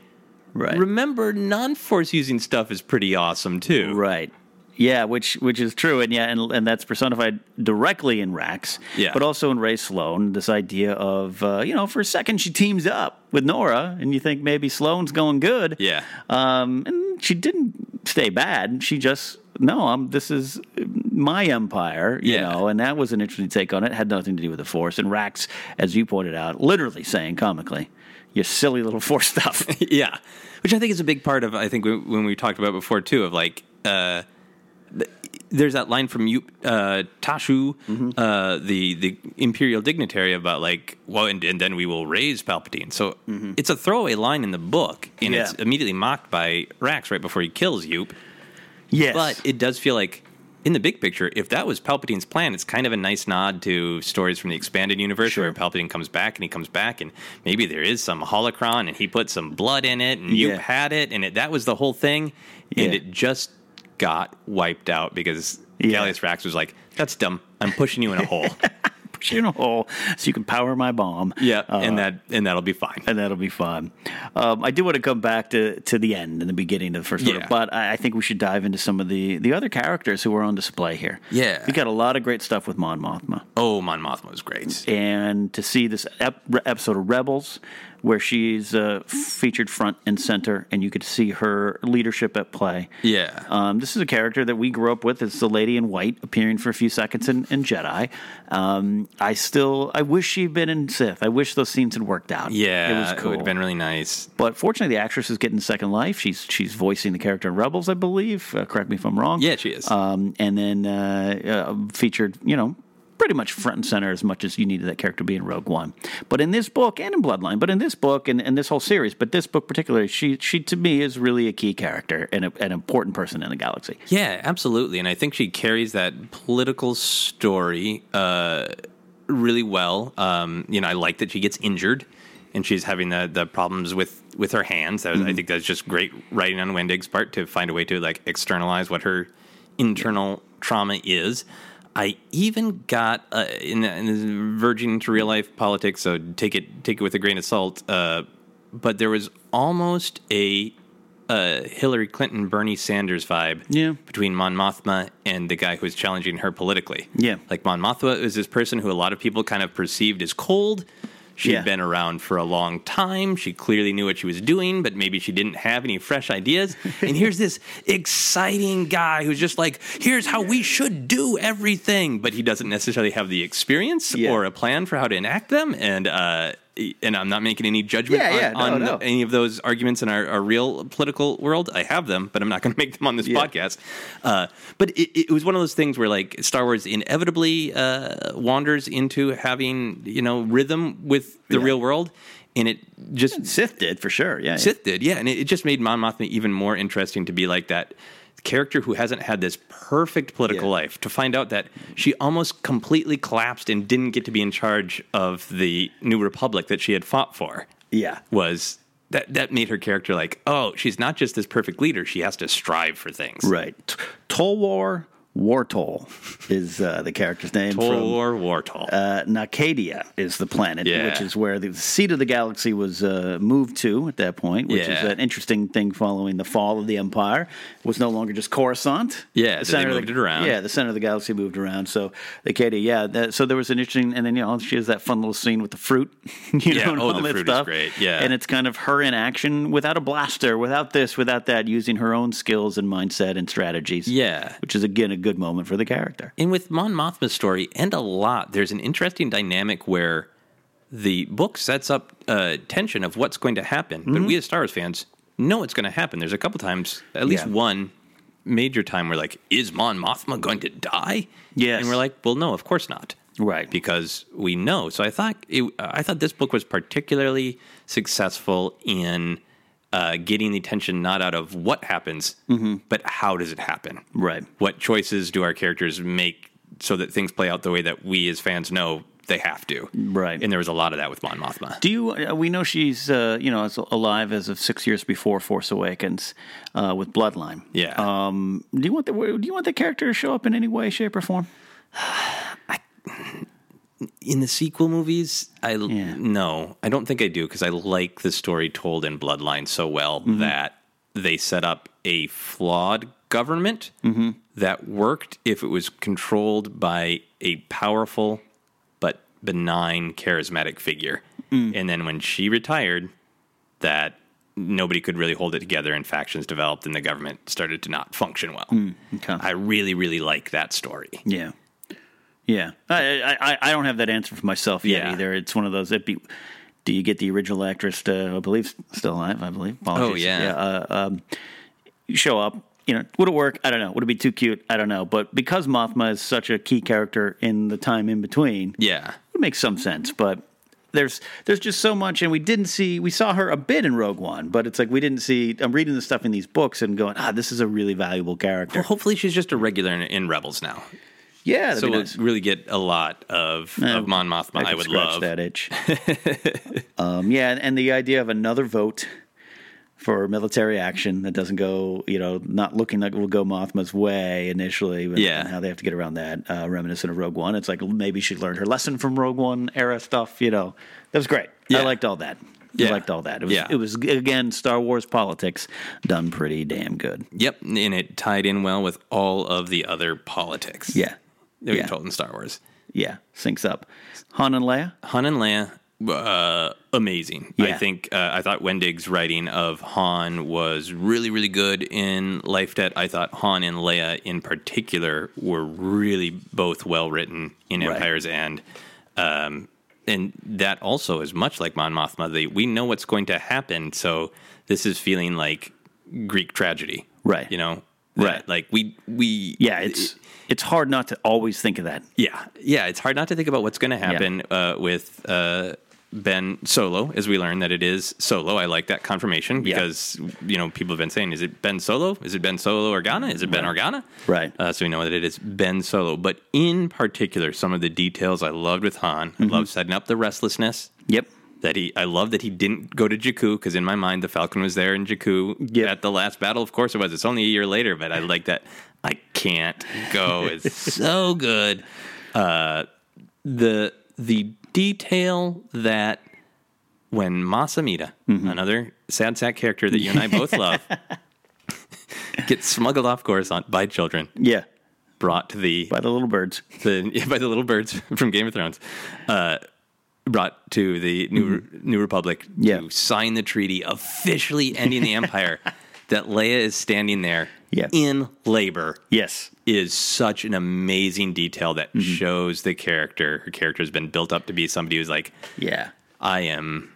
Right. remember, non Force using stuff is pretty awesome too. Right. Yeah, which which is true, and yeah, and, and that's personified directly in Rax, Yeah. but also in Rae Sloane. This idea of uh, you know, for a second she teams up with Norra, and you think maybe Sloane's going good, Yeah. um, and she didn't stay bad. She just no, I'm this is my empire, you Yeah. know, and that was an interesting take on it. Had nothing to do with the Force, and Rax, as you pointed out, literally saying comically, "You silly little Force stuff." yeah, which I think is a big part of. I think when when we talked about before too of like. Uh, there's that line from Yupe, uh, Tashu, Mm-hmm. uh, the the imperial dignitary, about like, well, and, and then we will raise Palpatine. So it's a throwaway line in the book, and it's Mm-hmm. Immediately mocked by Rax right before he kills Yupe. yes, But it does feel like, in the big picture, if that was Palpatine's plan, it's kind of a nice nod to stories from the expanded universe where Palpatine comes back and he comes back, and maybe there is some holocron and he put some blood in it, and you had it, and it, that was the whole thing, and it just got wiped out because Yeah. Gallius Rax was like, "That's dumb. I'm pushing you in a hole." push you in a hole so you can power my bomb. yeah, Uh, and that and that'll be fine. and that'll be fun. Um, I do want to come back to, to the end and the beginning of the first order, but I, I think we should dive into some of the, the other characters who are on display here. Yeah. we got a lot of great stuff with Mon Mothma, Oh, Mon Mothma was great. and to see this ep- episode of Rebels where she's uh, featured front and center, and you could see her leadership at play. Yeah. Um, this is a character that we grew up with. It's the lady in white appearing for a few seconds in, in Jedi. Um, I still, I wish she'd been in Sith. I wish those scenes had worked out. Yeah, it was cool. would have been really nice. But fortunately, the actress is getting second life. She's she's voicing the character in Rebels, I believe. Uh, correct me if I'm wrong. Yeah, she is. Um, and then uh, uh, featured, you know, pretty much front and center as much as you needed that character to be in Rogue One. But in this book and in Bloodline, but in this book and, and this whole series, but this book particularly, she she to me is really a key character and a, an important person in the galaxy. Yeah, absolutely. And I think she carries that political story uh, really well. Um, you know, I like that she gets injured and she's having the, the problems with, with her hands. That was, I think that's just great writing on Wendig's part to find a way to like externalize what her internal trauma is. I even got uh, in, in verging into real life politics, so take it take it with a grain of salt. Uh, but there was almost a uh, Hillary Clinton, Bernie Sanders vibe Yeah. between Mon Mothma and the guy who was challenging her politically. Yeah. Like Mon Mothma was this person who a lot of people kind of perceived as cold. She'd Yeah. been around for a long time. She clearly knew what she was doing, but maybe she didn't have any fresh ideas. and here's this exciting guy who's just like, here's how we should do everything, but he doesn't necessarily have the experience Yeah. or a plan for how to enact them. And uh, and I'm not making any judgment Yeah, on, yeah, no, on no. any of those arguments in our, our real political world. I have them, but I'm not going to make them on this Yeah. podcast. Uh, but it, it was one of those things where like Star Wars inevitably uh, wanders into having you know rhythm with the real world, and it just Sith did for sure. Yeah. Sith did, yeah, and it, it just made Mon Mothma even more interesting to be like that character who hasn't had this perfect political Yeah. life to find out that she almost completely collapsed and didn't get to be in charge of the new republic that she had fought for Yeah. was that that made her character like oh she's not just this perfect leader she has to strive for things Right. T- Tolwar Wartol is uh, the character's name. from- Tor Wartol Uh, Nacadia is the planet, Yeah. which is where the seat of the galaxy was uh, moved to at that point, which is an interesting thing following the fall of the Empire. It was no longer just Coruscant. Yeah, so they of moved the, it around. Yeah, the center of the galaxy moved around. So Nacadia, yeah. That, so there was an interesting, and then you know she has that fun little scene with the fruit. You Yeah, know, and oh, all the that fruit is stuff. great, yeah. and it's kind of her in action without a blaster, without this, without that, using her own skills and mindset and strategies. Yeah. which is again a good moment for the character. And with Mon Mothma's story, and a lot, there's an interesting dynamic where the book sets up uh, tension of what's going to happen, but Mm-hmm. we as Star Wars fans know it's going to happen. There's a couple times, at least Yeah. one major time, where like, is Mon Mothma going to die? Yes. and we're like, well, no, of course not. Right. because we know. So I thought it, I thought this book was particularly successful in uh, getting the tension not out of what happens, but how does it happen? Mm-hmm. Right. What choices do our characters make so that things play out the way that we as fans know they have to? Right. And there was a lot of that with Mon Mothma. Do you? Uh, we know she's uh, you know as alive as of six years before Force Awakens uh, with Bloodline. Yeah. Um, do you want the Do you want the character to show up in any way, shape, or form? in the sequel movies, I Yeah. no, I don't think I do because I like the story told in Bloodline so well Mm-hmm. that they set up a flawed government Mm-hmm. that worked if it was controlled by a powerful but benign, charismatic figure. Mm. And then when she retired, that nobody could really hold it together, and factions developed, and the government started to not function well. Mm, Okay. I really, really like that story. Yeah. Yeah. I, I I- don't have that answer for myself yet Yeah. either. It's one of those. It'd be, do you get the original actress to, I believe, still alive? I believe. Apologies. Oh, yeah. uh, um, show up. You know, would it work? I don't know. Would it be too cute? I don't know. But because Mothma is such a key character in the time in between, Yeah. it makes some sense. But there's there's just so much, and we didn't see. We saw her a bit in Rogue One, but it's like we didn't see. I'm reading the stuff in these books and going, ah, this is a really valuable character. Well, hopefully she's just a regular in, in Rebels now. Yeah, so we'll nice. really get a lot of, Yeah, of Mon Mothma. I, could would love. that itch. um, yeah, and, the idea of another vote for military action that doesn't go, you know, not looking like it will go Mothma's way initially. but Yeah. How they have to get around that, uh, reminiscent of Rogue One. It's like maybe she learned her lesson from Rogue One era stuff. You know, that was great. Yeah. I liked all that. Yeah. I liked all that. It was, Yeah. it was again Star Wars politics done pretty damn good. Yep, and it tied in well with all of the other politics. Yeah. That Yeah. told in Star Wars. Yeah, syncs up. Han and Leia. Han and Leia, uh, amazing. I think uh, I thought Wendig's writing of Han was really, really good in Life Debt. I thought Han and Leia in particular were really both well written in Right. Empire's End. Um, and that also is much like Mon Mothma. They, we know what's going to happen, so this is feeling like Greek tragedy, Right. You know, Right. That, Like we we Yeah, it's it's hard not to always think of that. yeah, yeah. It's hard not to think about what's going to happen uh, with uh, Ben Solo, as we learn that it is Solo. I like that confirmation Yeah. because you know people have been saying, "Is it Ben Solo? Is it Ben Solo Organa? Is it Ben Organa?" Right. Uh, so we know that it is Ben Solo. But in particular, some of the details I loved with Han. Mm-hmm. I love setting up the restlessness. Yep. That he, I love that he didn't go to Jakku because in my mind the Falcon was there in Jakku Yep. at the last battle. Of course it was. It's only a year later, but I like that. I can't go. It's so good. Uh, the the detail that when Mas Amedda, Mm-hmm. another sad sack character that you and I both love, gets smuggled off Coruscant by children, Yeah, brought to the by the little birds. the yeah, by the little birds from Game of Thrones, uh, brought to the New New Republic Mm-hmm. Yeah. to sign the treaty officially ending the Empire. That Leia is standing there Yeah. in labor Yes. is such an amazing detail that Mm-hmm. shows the character. Her character has been built up to be somebody who's like, Yeah. I am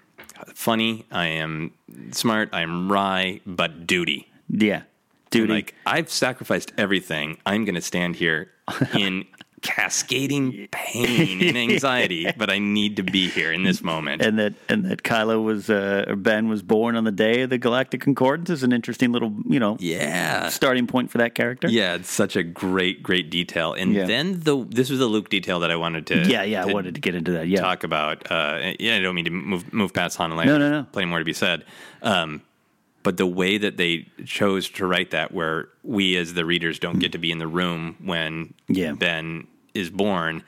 funny, I am smart, I am wry, but duty. Yeah. And, Duty. Like I've sacrificed everything. I'm going to stand here in cascading pain and anxiety, but I need to be here in this moment. and that and that Kylo was uh, or Ben was born on the day of the Galactic Concordance is an interesting little you know yeah. starting point for that character. Yeah, it's such a great, great detail. And Yeah. then the this was the Luke detail that I wanted to yeah, yeah. I wanted to get into that. Yeah, talk about. Uh, yeah, I don't mean to move move past Han and Leia. No, no, no. Plenty more to be said. Um, but the way that they chose to write that, where we as the readers don't get to be in the room when Yeah. Ben is born,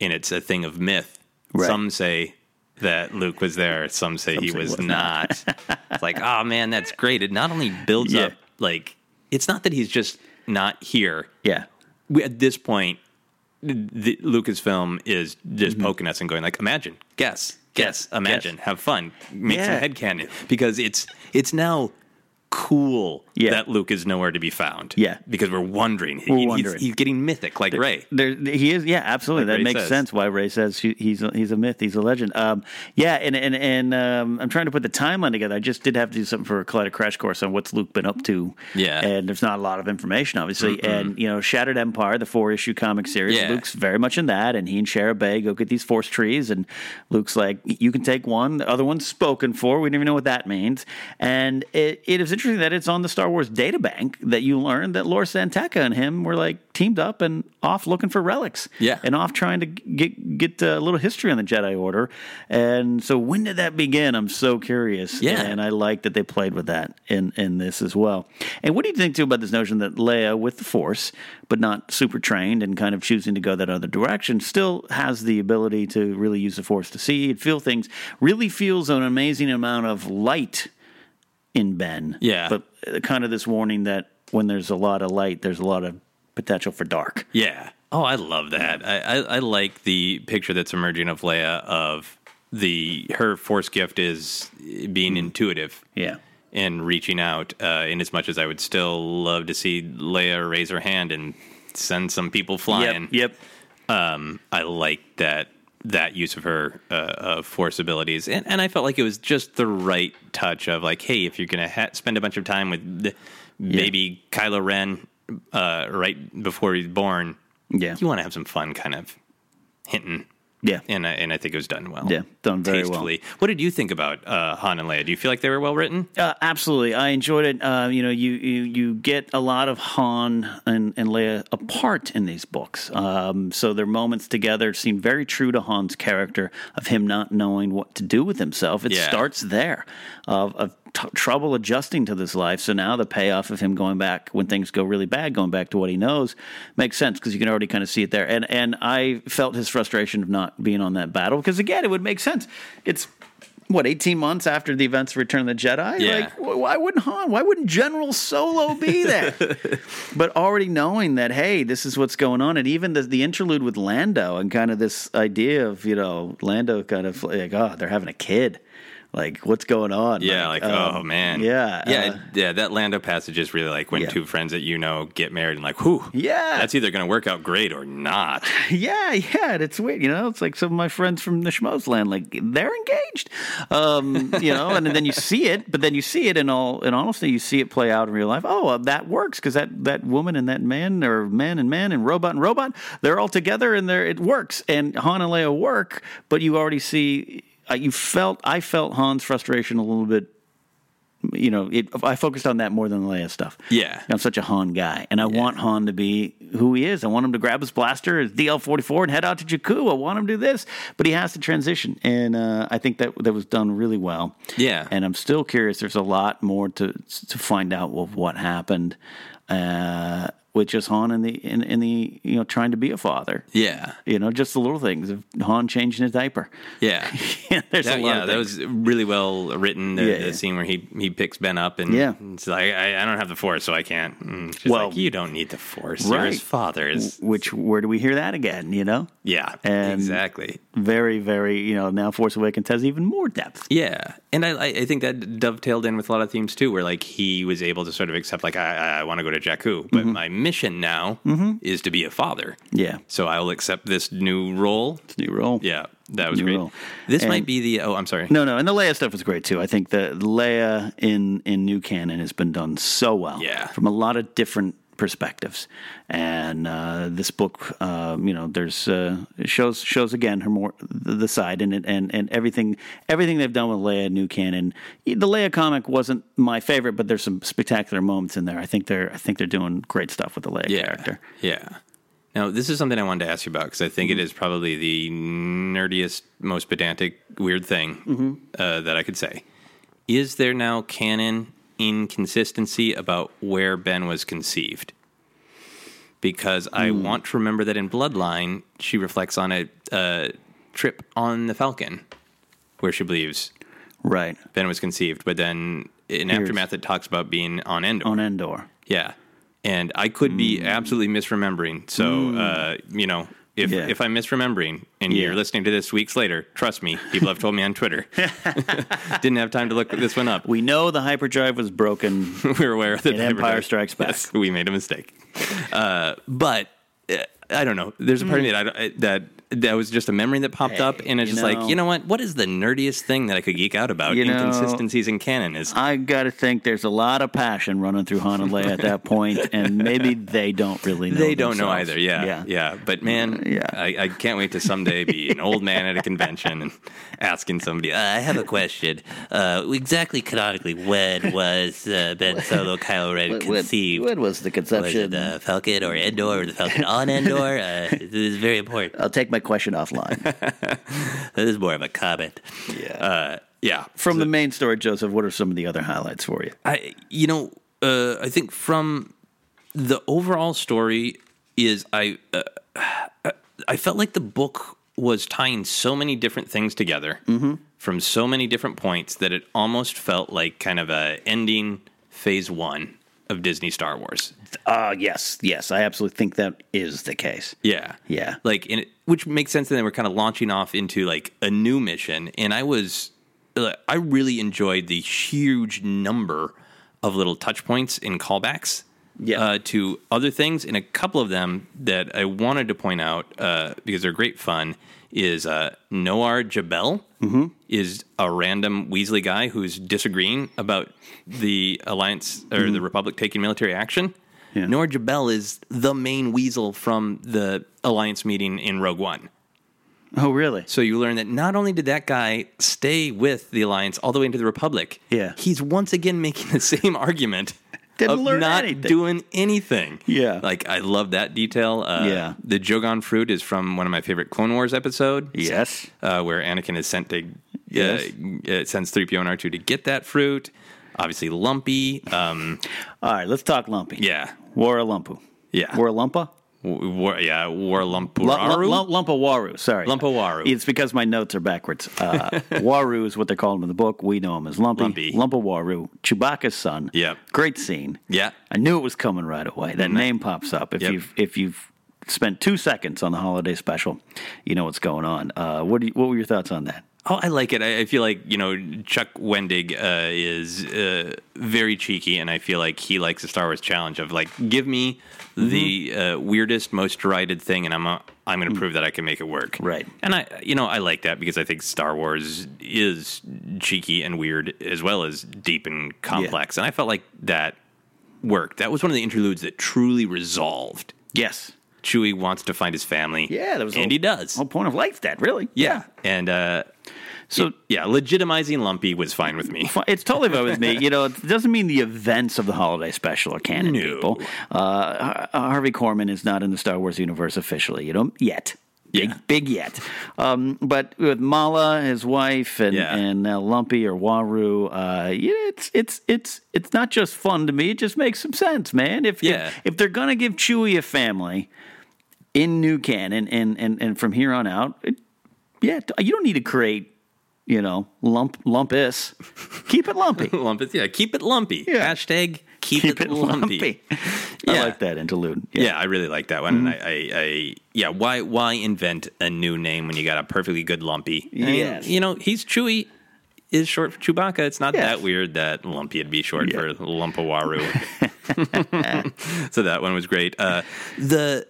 and it's a thing of myth. Right. Some say that Luke was there. Some say Some he say was, was not. it's like, oh man, that's great. It not only builds Yeah. up like it's not that he's just not here yeah, we, at this point, the Lucasfilm is just Mm-hmm. poking us and going like, imagine, guess, guess, imagine, have fun, make Yeah. some headcanon because it's it's now cool Yeah. that Luke is nowhere to be found. Yeah. because we're wondering. We're He- he's- wondering. He's, getting mythic like Rey. There, he is, yeah, absolutely. Like that Rey makes says. sense. Why Rey says he, he's a, he's a myth, he's a legend. Um, yeah, and and and um, I'm trying to put the timeline together. I just did have to do something for a Collider crash course on what's Luke been up to. Yeah. and there's not a lot of information, obviously. And you know, Shattered Empire, the four issue comic series, Yeah. Luke's very much in that. And he and Shara Bay go get these force trees, and Luke's like, "You can take one, the other one's spoken for. We don't even know what that means." And it, it is interesting that it's on the Star Wars data bank that you learn that Lor San Tekka and him were like teamed up and off looking for relics. Yeah. and off trying to get get uh, a little history on the Jedi Order. And so, when did that begin? I'm so curious. Yeah. and I like that they played with that in in this as well. And what do you think too about this notion that Leia, with the Force, but not super trained and kind of choosing to go that other direction, still has the ability to really use the Force to see and feel things? Really feels an amazing amount of light in Ben. Yeah. but kind of this warning that when there's a lot of light, there's a lot of potential for dark. Yeah. Oh, I love that. I, I, I like the picture that's emerging of Leia of the her force gift is being intuitive. Yeah. And reaching out, uh, in as much as I would still love to see Leia raise her hand and send some people flying. Yep. Um, I like that that use of her uh, uh, force abilities, and and I felt like it was just the right touch of like, hey, if you're gonna ha- spend a bunch of time with the baby Kylo Ren uh, right before he's born, Yeah. you want to have some fun, kind of hinting. Yeah. and I, and I think it was done well. Yeah, done very well. What did you think about uh, Han and Leia? Do you feel like they were well written? Uh, absolutely, I enjoyed it. Uh, you know, you, you you get a lot of Han and, and Leia apart in these books. Um, so their moments together seem very true to Han's character of him not knowing what to do with himself. It Yeah. starts there of, of t- trouble adjusting to this life. So now the payoff of him going back when things go really bad, going back to what he knows, makes sense because you can already kind of see it there. And and I felt his frustration of not being on that battle because again, it would make sense. It's what 18 months after the events of Return of the Jedi. Yeah. Like, wh- why wouldn't Han? Why wouldn't General Solo be there? but already knowing that, hey, this is what's going on, and even the, the interlude with Lando and kind of this idea of you know Lando kind of like, oh, they're having a kid. Like, what's going on? Yeah, like, um, oh man, yeah, yeah, uh, yeah. That Lando passage is really like when Yeah. two friends that you know get married and like, whew, Yeah. that's either going to work out great or not. Yeah, yeah, and it's weird, you know. It's like some of my friends from the Schmoes land, like they're engaged, um, you know, and then you see it, but then you see it in all, in honesty, you see it play out in real life. Oh, uh, that works because that that woman and that man, or man and man and robot and robot, they're all together and they're it works. And Han and Leia work, but you already see, you felt, I felt Han's frustration a little bit. You know, it, I focused on that more than the Leia stuff. Yeah. I'm such a Han guy, and I want Han to be who he is. I want him to grab his blaster, his DL44, and head out to Jakku. I want him to do this, but he has to transition, and uh, I think that that was done really well. Yeah. and I'm still curious. There's a lot more to to find out of what happened uh, with just Han and the in, in the you know trying to be a father. Yeah, You know, just the little things of Han changing his diaper. yeah. There's That- a lot yeah, that was really well written. The, Yeah, the yeah. scene where he he picks Ben up and Yeah. it's like I, I don't have the force, so I can't. And she's Well, like, you don't need the force. You're right. his father. Is Which where do we hear that again? You know, yeah, And- exactly. very very you know now Force Awakens has even more depth. Yeah, and I, I I think that dovetailed in with a lot of themes too, where like he was able to sort of accept like I, I want to go to Jakku, but mm-hmm. my mission now is to be a father. Mm-hmm. Yeah. So I will accept this new role. It's a new role. Yeah, that was New great. role. This And- might be the oh, I'm sorry. No, no, and the Leia stuff was great too. I think the Leia in in new canon has been done so well, Yeah. from a lot of different perspectives. And uh, this book, um, you know, there's uh, shows shows again her more the, side and and and everything everything they've done with Leia new canon. The Leia comic wasn't my favorite, but there's some spectacular moments in there. I think they're I think they're doing great stuff with the Leia yeah, character. yeah. Now this is something I wanted to ask you about because I think Mm-hmm. it is probably the nerdiest, most pedantic, weird thing Mm-hmm. uh, that I could say. Is there now canon inconsistency about where Ben was conceived? Because I Hmm. want to remember that in Bloodline, she reflects on a, a trip on the Falcon where she believes Right Ben was conceived, but then in Here's- Aftermath it talks about being on Endor. on Endor. Yeah. And I could be absolutely misremembering. So, uh, you know, If Yeah. if I'm misremembering and Yeah. you're listening to this weeks later, trust me, people have told me on Twitter. Didn't have time to look this one up. We know the hyperdrive was broken. We're aware of the In Empire Strikes Back. Yes, we made a mistake. Uh, but uh, I don't know. There's a part of me that I, that that was just a memory that popped up, and it's just know- like, you know what? What is the nerdiest thing that I could geek out about? You know- Inconsistencies in canon is I got to think there's a lot of passion running through Han and Leia at that point, and maybe they don't really know. they don't know either. Yeah, yeah. yeah, But man, Yeah. I, I can't wait to someday be an old man at a convention and asking somebody. Uh, I have a question. Uh, exactly canonically, when was uh, Ben Solo Kylo Ren When- conceived? when was the conception? Was it Falcon or Endor or the Falcon on Endor? Uh, this is very important. I'll take my question offline. This is more of a comment. Yeah. Uh, yeah. From the main story, Joseph, what are some of the other highlights for you? I, you know, uh, I think from the overall story is I, uh, I felt like the book was tying so many different things together from so many different points that it almost felt like kind of a ending phase one of Disney Star Wars. Uh, yes, yes, I absolutely think that is the case. Yeah. Yeah. Like, it, which makes sense. Then we're kind of launching off into like a new mission. And I was, I really enjoyed the huge number of little touch points and callbacks Yeah. uh, to other things. And a couple of them that I wanted to point out uh, because they're great fun is uh, Nower Jebel is a random Weasley guy who's disagreeing about the Alliance or the Republic taking military action. Yeah. Jebel is the main weasel from the Alliance meeting in Rogue One. Oh, really? So you learn that not only did that guy stay with the Alliance all the way into the Republic, Yeah. he's once again making the same argument Didn't of learn not anything. doing anything. Yeah. like I love that detail. Uh, Yeah. the Jogan fruit is from one of my favorite Clone Wars episodes. Yes. uh, where Anakin is sent to Yes. uh, uh, sends three PO and R two to get that fruit. Obviously, Lumpy. Um, All right, let's talk Lumpy. yeah, War Lumpu. yeah, War Lumpa? W- War, yeah, War Lump, Lumpuraru. lump, lump, Waru, sorry. Lumpawaru. It's because my notes are backwards. Uh, Waru is what they call him in the book. We know him as Lumpy. Lumpy. Lumpawaru, Chewbacca's son. Yeah. Great scene. Yeah. I knew it was coming right away. That name pops up. If Yep. you've if you've spent two seconds on the holiday special, you know what's going on. Uh, what do you, what were your thoughts on that? Oh, I like it. I, I feel like you know Chuck Wendig uh, is uh, very cheeky, and I feel like he likes the Star Wars challenge of like, give me the uh, weirdest, most derided thing, and I'm uh, I'm going to prove that I can make it work. Right. And I, you know, I like that because I think Star Wars is cheeky and weird as well as deep and complex, and I felt like that worked. That was one of the interludes that truly resolved. Yes. Chewie wants to find his family. Yeah, that was and whole- he does. Whole point of life's dead, really. Yeah, and uh, So yeah, legitimizing Lumpy was fine with me. It's totally fine with me. You know, it doesn't mean the events of the holiday special are canon, No. people. Uh, Harvey Korman is not in the Star Wars universe officially, you know, yet. Big, Yeah. big yet. Um, but with Malla, his wife, and Yeah. and uh, Lumpy or Waru, uh, yeah, it's it's it's it's not just fun to me. It just makes some sense, man. If Yeah. if, if they're gonna give Chewie a family in new canon and and and from here on out, it, yeah, you don't need to create. You know, lump lumpus. Keep it lumpy. Lump it, yeah. Keep it lumpy. Yeah. Hashtag keep, Keep it, it lumpy. lumpy. I like that interlude. Yeah. I really like that one. And I, I, I, yeah, why, why invent a new name when you got a perfectly good lumpy? Yes. you know, he's Chewie is short for Chewbacca. It's not Yes. that weird that Lumpy would be short for Lumpawaru. so that one was great. Uh, the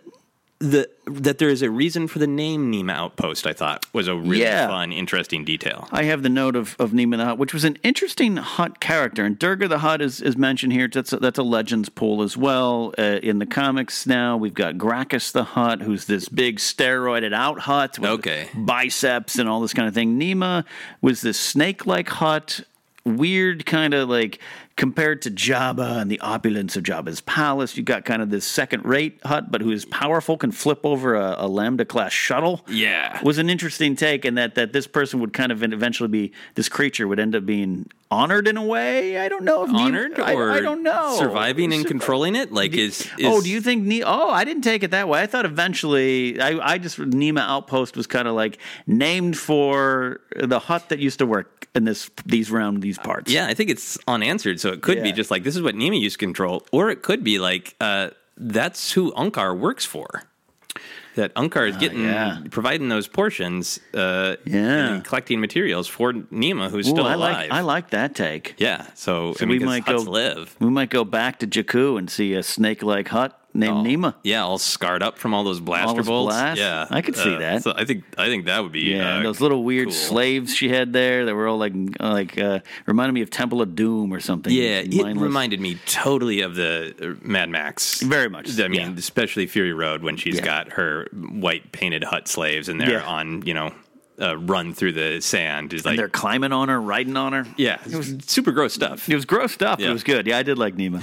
the that there is a reason for the name Niima Outpost. I thought was a really Yeah. fun, interesting detail. I have the note of, of Niima the Hutt, which was an interesting Hutt character. And Durga the Hutt is, is mentioned here. That's a, that's a Legends pool as well. Uh, in the comics now, we've got Gracchus the Hutt, who's this big steroided out Hutt with Okay. biceps and all this kind of thing. Niima was this snake like Hutt, weird kind of like compared to Jabba and the opulence of Jabba's palace. you've got kind of this second rate Hutt, but who is powerful, can flip over a, a Lambda class shuttle Yeah. was an interesting take, and that that this person would kind of eventually be this creature would end up being honored in a way. I don't know if Honored I, or I don't know surviving and Survi- controlling it? Like is, is Oh, do you think? Ne- oh, I didn't take it that way. I thought eventually, I, I just Niima Outpost was kind of like named for the Hutt that used to work in this these round these parts. Yeah, I think it's unanswered. So it could be just like this is what Niima used to control, or it could be like uh, that's who Unkar works for. that Unkar is getting yeah. providing those portions, uh, Yeah. and collecting materials for Niima, who's Ooh, still I alive. like I like that take. yeah, so, So I mean, we might go live. We might go back to Jakku and see a snake-like Hutt named Niima. Yeah, all scarred up from all those blaster those bolts. blasts? Yeah, I could see Uh, that. So I think I think that would be Yeah, uh, those little weird cool. slaves she had there that were all like like uh, reminded me of Temple of Doom or something. Yeah, it reminded me totally of the uh, Mad Max. Very much, I mean, yeah. especially Fury Road when she's Yeah. got her white painted Hutt slaves and they're Yeah. on, you know, uh, run through the sand. Is like, and they're climbing on her, riding on her. yeah, it was super gross stuff. It was gross stuff. Yeah. It was good. Yeah, I did like Niima.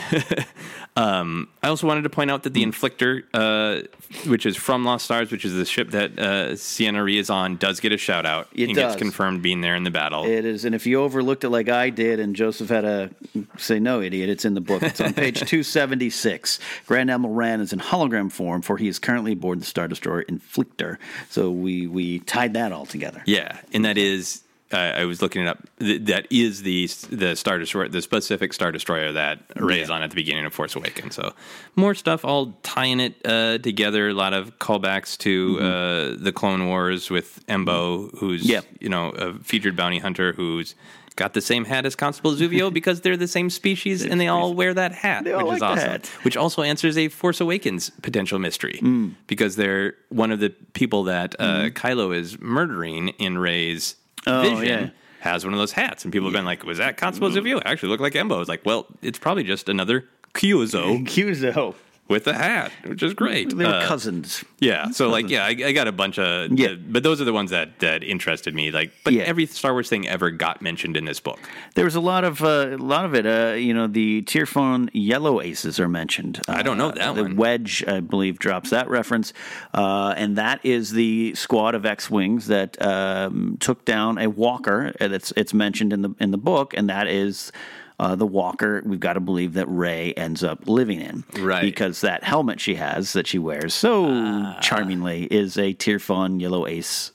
Um, I also wanted to point out that the Inflictor, uh, which is from Lost Stars, which is the ship that uh, Ciena Ree is on, does get a shout out. It and does. gets confirmed being there in the battle. It is, and if you overlooked it like I did, and Joseph had to say no, idiot, it's in the book. It's on page two seventy six. Grand Admiral Rand is in hologram form, for he is currently aboard the Star Destroyer Inflictor. So we we tied that all together. Yeah, and that is. Uh, I was looking it up. Th- that is the the star destroyer, the specific star destroyer that Rey is on at the beginning of Force Awakens. So more stuff, all tying it uh, together. A lot of callbacks to uh, the Clone Wars with Embo, who's Mm-hmm. Yeah. you know a featured bounty hunter who's got the same hat as Constable Zuvio because they're the same species and they all wear that hat, which is like awesome. hat. Which also answers a Force Awakens potential mystery Mm. because they're one of the people that uh, Kylo is murdering in Rey's Mm-hmm. Oh, vision. yeah. Has one of those hats, and people have been like, "Was that Constable Zuvio? It Actually, looked like Embo." It's like, well, it's probably just another Kyuzo Cuso. With a hat, which is great. They were Uh, cousins. yeah, so like, yeah, I, I got a bunch of, Yeah. but those are the ones that that interested me. Like, but Yeah. every Star Wars thing ever got mentioned in this book. There was a lot of uh, a lot of it. Uh, you know, the Tierfon Yellow Aces are mentioned. I don't know Uh, that the one. Wedge, I believe, drops that reference, uh, and that is the squad of X-wings that um, took down a Walker. And it's it's mentioned in the in the book, and that is. Uh, the walker, we've got to believe that Rey ends up living in, Right. Because that helmet she has that she wears so Ah. charmingly is a Tierfon Yellow Ace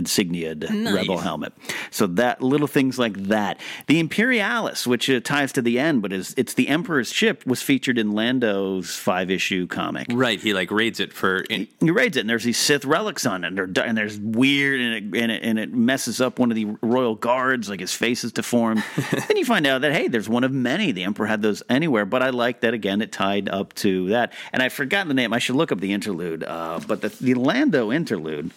insigniaed Nice. rebel helmet. So that little things like that. The Imperialis, which uh, ties to the end, but is it's the Emperor's ship, was featured in Lando's five issue comic. Right? He like raids it for. In, He raids it, and there's these Sith relics on it, and, and there's weird, and it, and, it, and it messes up one of the royal guards, like his face is deformed. then you find out that, hey, there's one of many. The Emperor had those anywhere, but I like that, again, it tied up to that. And I forgot the name. I should look up the interlude, uh, but the, the Lando interlude.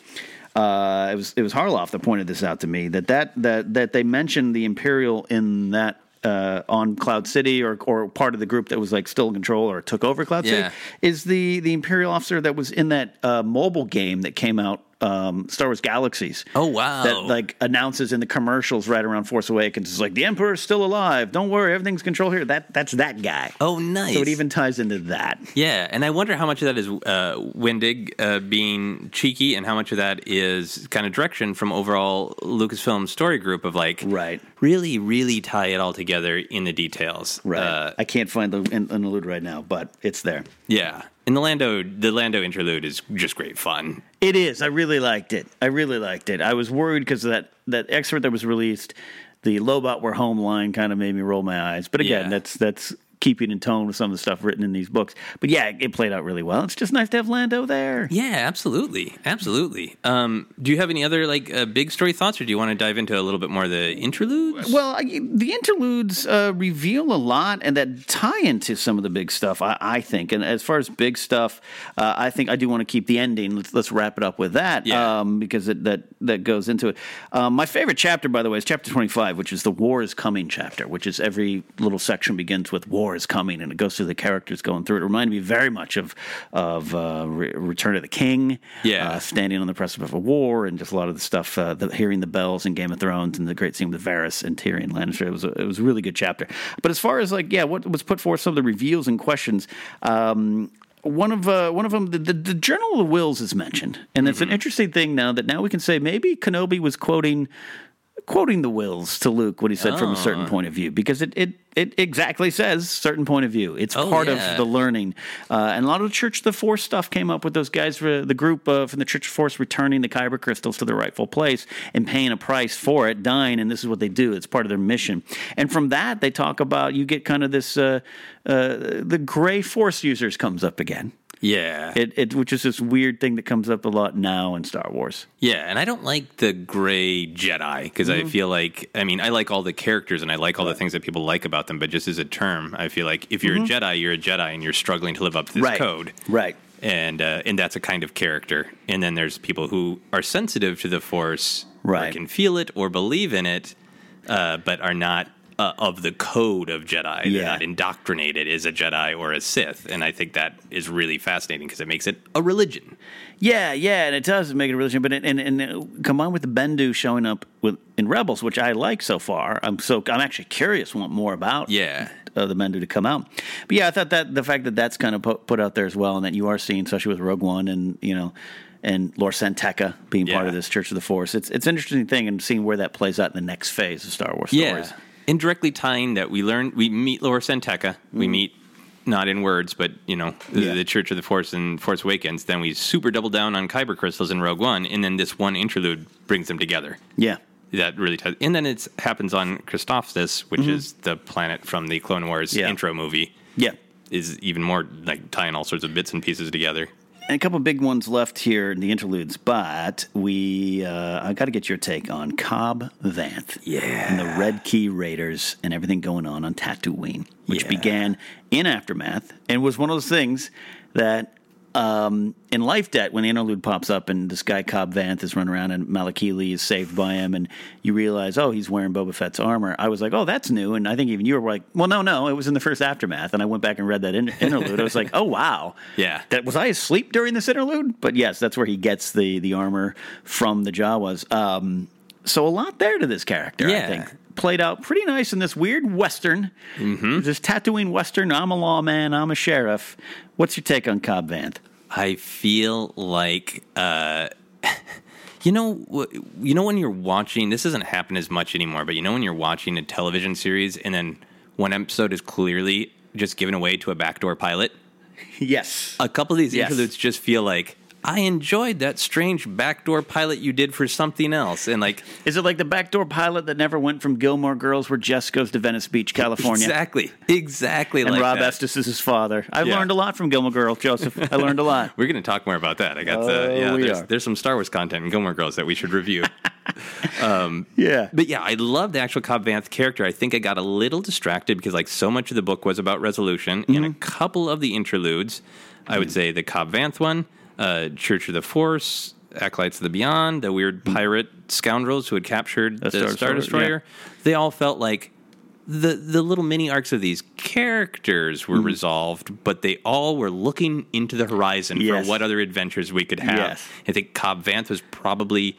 Uh, it was it was Harloff that pointed this out to me that that that that they mentioned the Imperial in that uh, on Cloud City or or part of the group that was like still in control or took over Cloud Yeah. City is the the Imperial officer that was in that uh, mobile game that came out. Um, Star Wars Galaxies. Oh, wow. That like announces in the commercials right around Force Awakens. It's like the Emperor's still alive. Don't worry, everything's controlled here. That that's that guy. oh, nice. So it even ties into that. Yeah, and I wonder how much of that is uh, Wendig uh, being cheeky, and how much of that is kind of direction from overall Lucasfilm story group of like, Right. really, really tie it all together in the details. Right. Uh, I can't find the in- interlude right now, but it's there. yeah, and the Lando, the Lando interlude is just great fun. It is. I really liked it. I really liked it. I was worried because of that that excerpt that was released, the Lobot We're Home line kind of made me roll my eyes. But again, Yeah. that's that's keeping in tone with some of the stuff written in these books. But yeah, it played out really well. It's just nice to have Lando there. Yeah, absolutely, absolutely. Um, do you have any other like uh, big story thoughts, or do you want to dive into a little bit more of the interludes? Well, I, the interludes uh, reveal a lot and that tie into some of the big stuff, I, I think. And as far as big stuff, uh, I think I do want to keep the ending. Let's, let's wrap it up with that Yeah. um, because it, that, that goes into it. Um, my favorite chapter, by the way, is chapter 25, which is the War is Coming chapter, which is every little section begins with War is Coming and it goes through the characters going through it. It reminded me very much of, of uh, Re- Return of the King, Yeah. uh, standing on the precipice of a war, and just a lot of the stuff, uh, the, hearing the bells in Game of Thrones, and the great scene with Varys and Tyrion Lannister. It was a, it was a really good chapter. But as far as like, yeah, what was put forth, some of the reveals and questions. Um, one of uh, one of them, the, the, the Journal of the Whills is mentioned, and it's an interesting thing now that now we can say maybe Kenobi was quoting quoting the Whills to Luke what he said from a certain Oh. point of view because it, it it exactly says certain point of view. It's Oh, part yeah. of the learning, uh, and a lot of the Church of the Force stuff came up with those guys, the group uh, from the Church of Force returning the kyber crystals to their rightful place and paying a price for it, dying, and this is what they do. It's part of their mission. And from that, they talk about you get kind of this uh, uh, the gray Force users comes up again. Yeah. It, it which is this weird thing that comes up a lot now in Star Wars. Yeah, and I don't like the gray Jedi because I Mhm. feel like I mean I like all the characters and I like all the things that people like about them, but just as a term, I feel like if you're Mhm. a Jedi, you're a Jedi and you're struggling to live up to this Right. code, right? And uh, and that's a kind of character. And then there's people who are sensitive to the Force, Right. can feel it or believe in it, uh, but are not. Uh, of the code of Jedi, they're not indoctrinated as a Jedi or a Sith, and I think that is really fascinating because it makes it a religion. Yeah, yeah, and it does make it a religion, but it, and and combined with the Bendu showing up with in Rebels, which I like so far. I'm so I'm actually curious, want more about. Yeah, uh, the Bendu to come out. But yeah, I thought that the fact that that's kind of put, put out there as well, and that you are seeing, especially with Rogue One, and you know. And Lor San Tekka being part of this Church of the Force, it's it's an interesting thing, and seeing where that plays out in the next phase of Star Wars stories. Indirectly tying that we learn we meet Lor San Tekka. We meet not in words, but you know the, Mm. Yeah. the Church of the Force and Force Awakens. Then we super double down on kyber crystals in Rogue One, and then this one interlude brings them together. Yeah. That really, ties, and then it happens on Christophsis, which Mhm. is the planet from the Clone Wars Yeah. intro movie. Yeah, is even more like tying all sorts of bits and pieces together. And a couple of big ones left here in the interludes, but we uh, I got to get your take on Cobb Vanth, yeah, and the Red Key Raiders and everything going on on Tatooine, which began in aftermath and was one of those things that um, in Life Debt when the interlude pops up and this guy Cobb Vanth is running around and Malakili is saved by him, and you realize oh he's wearing Boba Fett's armor. I was like oh that's new, and I think even you were like well no no it was in the first aftermath, and I went back and read that in- interlude. I was like oh wow Yeah. that was I asleep during this interlude? But yes, that's where he gets the the armor from the Jawas. Um, so a lot there to this character, I think. Played out pretty nice in this weird western, mm-hmm. this Tatooine western. I'm a lawman. I'm a sheriff. What's your take on Cobb Vanth? I feel like uh, you know you know when you're watching this doesn't happen as much anymore, but you know when you're watching a television series and then one episode is clearly just given away to a backdoor pilot. Yes. A couple of these Yes. interludes just feel like I enjoyed that strange backdoor pilot you did for something else, and like Is it like the backdoor pilot that never went from Gilmore Girls, where Jess goes to Venice Beach, California? exactly, exactly And like Rob that. Estes is his father. I've Yeah. learned a lot from Gilmore Girls, Joseph. I learned a lot. We're going to talk more about that. I got Oh, the yeah. There's, there's some Star Wars content in Gilmore Girls that we should review. um, yeah, but yeah, I love the actual Cobb Vanth character. I think I got a little distracted because like so much of the book was about resolution, and a Mm-hmm. couple of the interludes, I would say the Cobb Vanth one, uh, Church of the Force. Acolytes of the Beyond, the weird pirate scoundrels who had captured the, Mm. Star Star, Destroyer, Destroyer, they all felt like the the little mini arcs of these characters were Mhm. resolved, but they all were looking into the horizon Yes. for what other adventures we could have. Yes. I think Cobb Vanth was probably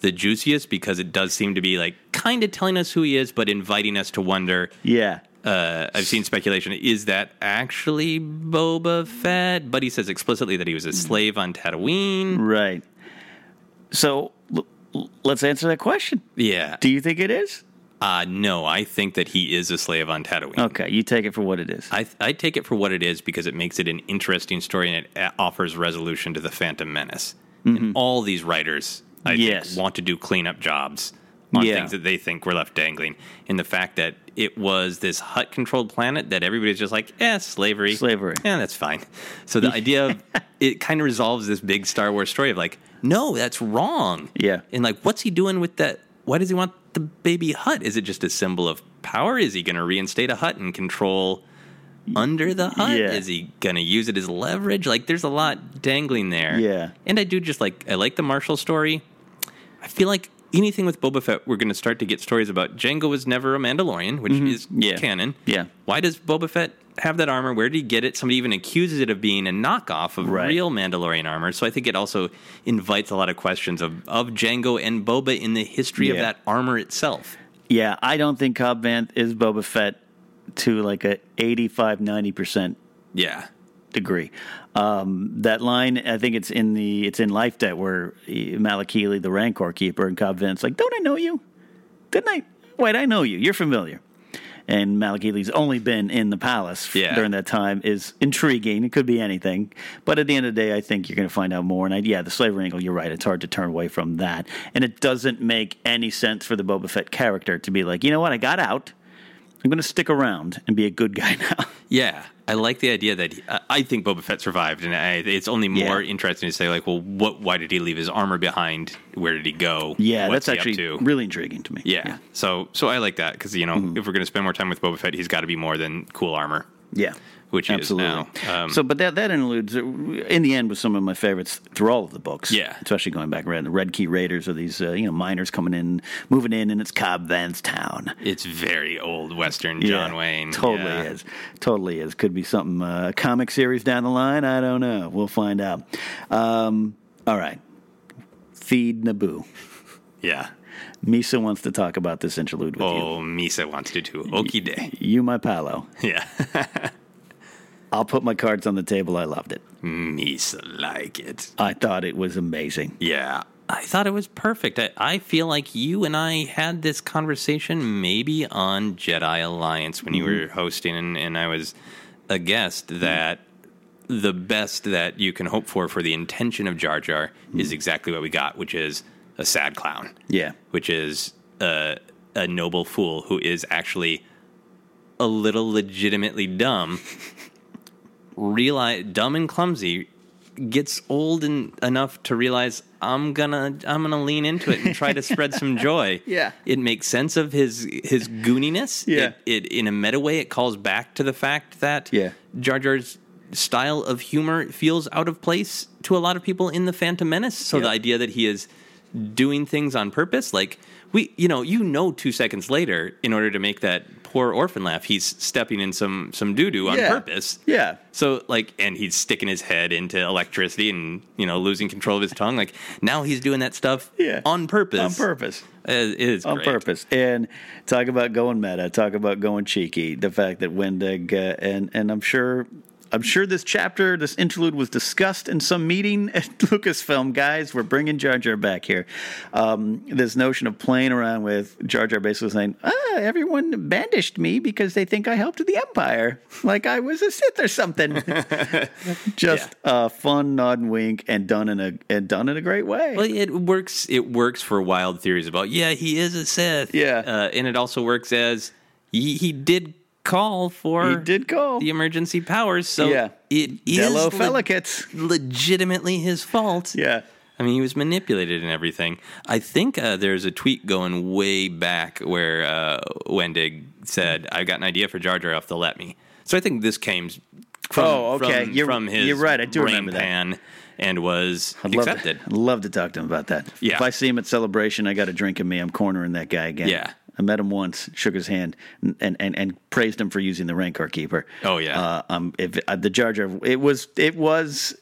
the juiciest because it does seem to be like kind of telling us who he is, but inviting us to wonder. Yeah. Uh, I've seen speculation: is that actually Boba Fett? But he says explicitly that he was a slave on Tatooine. Right. So l- l- let's answer that question. Yeah. Do you think it is? Uh, no, I think that he is a slave on Tatooine. Okay, you take it for what it is. I, I take it for what it is because it makes it an interesting story and it a- offers resolution to the Phantom Menace. And all these writers, I Mm-hmm. Yes. think, want to do cleanup jobs on Yeah. things that they think were left dangling. And the fact that it was this Hutt controlled planet that everybody's just like, eh, slavery. Slavery. Yeah, that's fine. So the idea of it kind of resolves this big Star Wars story of like, no, that's wrong. Yeah. And like, what's he doing with that? Why does he want the baby Hutt? Is it just a symbol of power? Is he going to reinstate a Hutt and control under the Hutt? Yeah. Is he going to use it as leverage? Like, there's a lot dangling there. Yeah. And I do just like, I like the Marshall story. I feel like anything with Boba Fett, we're going to start to get stories about Jango was never a Mandalorian, which is Mm-hmm. Yeah. canon. Yeah. Why does Boba Fett have that armor? Where did he get it? Somebody even accuses it of being a knockoff of Right. real Mandalorian armor. So I think it also invites a lot of questions of, of Jango and Boba in the history of that armor itself. Yeah, I don't think Cobb Vanth is Boba Fett to like a 85 90% Yeah. Degree. Um, that line, I think it's in the it's in Life Debt where Malakili, the Rancor keeper, and Cobb Vanth's like, "Don't I know you? Didn't I? Wait, I know you. You're familiar." And Malakili's only been in the palace Yeah. during that time is intriguing. It could be anything, but at the end of the day, I think you're going to find out more. And I, yeah, the slavery angle, you're right. It's hard to turn away from that, and it doesn't make any sense for the Boba Fett character to be like, you know what, I got out. I'm going to stick around and be a good guy now. Yeah. I like the idea that he, I- think Boba Fett survived, and I, it's only more interesting to say like, well, what? Why did he leave his armor behind? Where did he go? Yeah, What's that's actually really intriguing to me. Yeah. So so I like that because you know Mm-hmm. if we're going to spend more time with Boba Fett, he's got to be more than cool armor. Yeah. Which he is Absolutely. now. Um, so, but that that interludes, in the end, was some of my favorites through all of the books. Yeah. especially going back around the Red Key Raiders are these uh, you know miners coming in, moving in, and it's Cobb Vanth's town. It's very old Western John Yeah, Wayne. Totally Yeah. is. Totally is. Could be something, uh, a comic series down the line. I don't know. We'll find out. Um, all right. Theed Naboo. Yeah. Misa wants to talk about this interlude with you. Oh, Misa wants to too. Okie day. You, my palo. Yeah. I'll put my cards on the table. I loved it. Misa like it. I thought it was amazing. Yeah. I thought it was perfect. I, I feel like you and I had this conversation maybe on Jedi Alliance when you mm-hmm. were hosting, and, and I was a guest mm-hmm. that the best that you can hope for for the intention of Jar Jar mm-hmm. is exactly what we got, which is a sad clown. Yeah. Which is a, a noble fool who is actually a little legitimately dumb, realize dumb and clumsy, gets old and enough to realize I'm gonna I'm gonna lean into it and try to spread some joy. Yeah. it makes sense of his his gooniness. Yeah. it, it in a meta way it calls back to the fact that Yeah. Jar Jar's style of humor feels out of place to a lot of people in the Phantom Menace. So the idea that he is doing things on purpose, like we, you know, you know, two seconds later, in order to make that poor orphan laugh, he's stepping in some some doo doo on Yeah. purpose. Yeah. So like, and he's sticking his head into electricity and you know losing control of his tongue. Like now he's doing that stuff Yeah. on purpose. On purpose. It is on great. purpose. And talk about going meta, talk about going cheeky. The fact that Wendig uh, and and I'm sure I'm sure this chapter, this interlude was discussed in some meeting at Lucasfilm. Guys, we're bringing Jar Jar back here. Um, this notion of playing around with Jar Jar basically saying, ah, everyone bandaged me because they think I helped the Empire, like I was a Sith or something. Just a fun nod and wink, and done in a and done in a great way. Well, it works. It works for wild theories about yeah, he is a Sith. Yeah. uh, and it also works as he, he did call for He did call the emergency powers. So Yeah. it is Dello le- Felicets. legitimately his fault. Yeah. I mean, he was manipulated and everything. I think uh, there's a tweet going way back where uh, Wendig said, "I've got an idea for Jar Jar if they'll let me." So I think this came from, Oh, okay. from, You're- from his you're right. I do brain remember that. pan and was I'd love, accepted. to, I'd love to talk to him about that. Yeah. If I see him at celebration, I got a drink in me. I'm cornering that guy again. Yeah. I met him once, shook his hand, and and, and praised him for using the Rancor Keeper. Oh, yeah. Uh, um, if uh, the Jar Jar, it was it was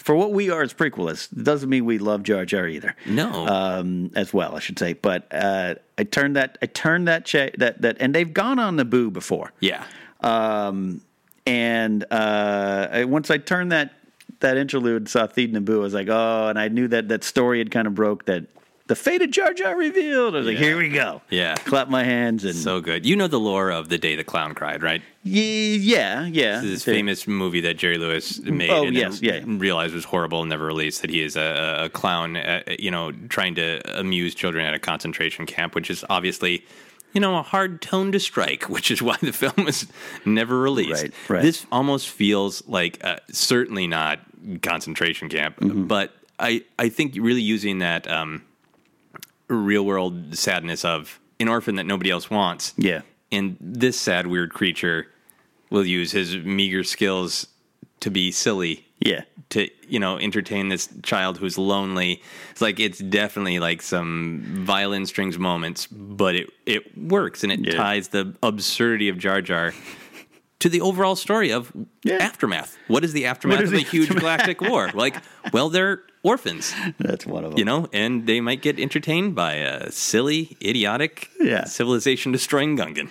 for what we are as prequelists. It doesn't mean we love Jar Jar either. No. um, as well, I should say. But uh, I turned that I turned that cha- that that, and they've gone on Naboo before. Yeah. Um, and uh, I, once I turned that that interlude, saw Theed Naboo, I was like, oh, and I knew that that story had kind of broke that the fate of Jar Jar revealed. I was like, here we go. Yeah. Clap my hands and So good. You know the lore of the day the clown cried, right? Yeah, yeah. This famous movie that Jerry Lewis made Oh, and yes, yeah. realized was horrible and never released. That he is a, a clown, uh, you know, trying to amuse children at a concentration camp, which is obviously, you know, a hard tone to strike, which is why the film was never released. Right, right. This almost feels like uh, certainly not concentration camp, Mm-hmm. but I I think really using that um, real world sadness of an orphan that nobody else wants. Yeah. And this sad, weird creature will use his meager skills to be silly. Yeah. To, you know, entertain this child who's lonely. It's like, it's definitely like some violin strings moments, but it, it works and it Yeah. ties the absurdity of Jar Jar to the overall story of aftermath. What is the aftermath What is of the the huge galactic war? Like, well, they're orphans, That's one of them. you know, and they might get entertained by a silly, idiotic, Yeah. civilization destroying Gungan.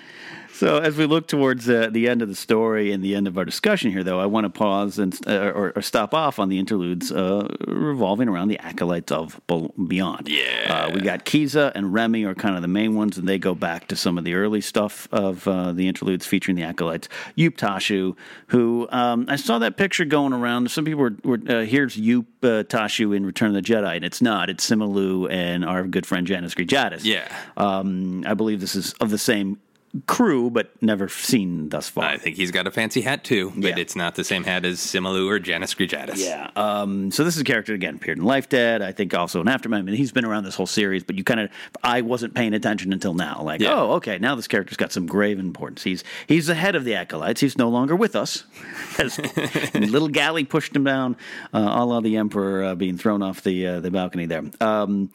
So as we look towards uh, the end of the story and the end of our discussion here, though, I want to pause and uh, or, or stop off on the interludes uh, revolving around the acolytes of Beyond. Yeah, uh, we got Kiza and Remy are kind of the main ones, and they go back to some of the early stuff of uh, the interludes featuring the acolytes. Yupe Tashu, who um, I saw that picture going around. Some people were, were uh, here's Yupe uh, Tashu in Return of the Jedi, and it's not. It's Sim Aloo and our good friend Janus Greejatus. Yeah. Um, I believe this is of the same crew, but never seen thus far. I think he's got a fancy hat too, but Yeah. it's not the same hat as Sim Aloo or Janus Greejatus. Yeah. Um, so this is a character again appeared in Life Debt. I think also in Aftermath. I mean, he's been around this whole series, but you kind of I wasn't paying attention until now. Like, Yeah. oh, okay, now this character's got some grave importance. He's he's the head of the acolytes. He's no longer with us. Little galley pushed him down, uh, a la the emperor uh, being thrown off the uh, the balcony there. Um,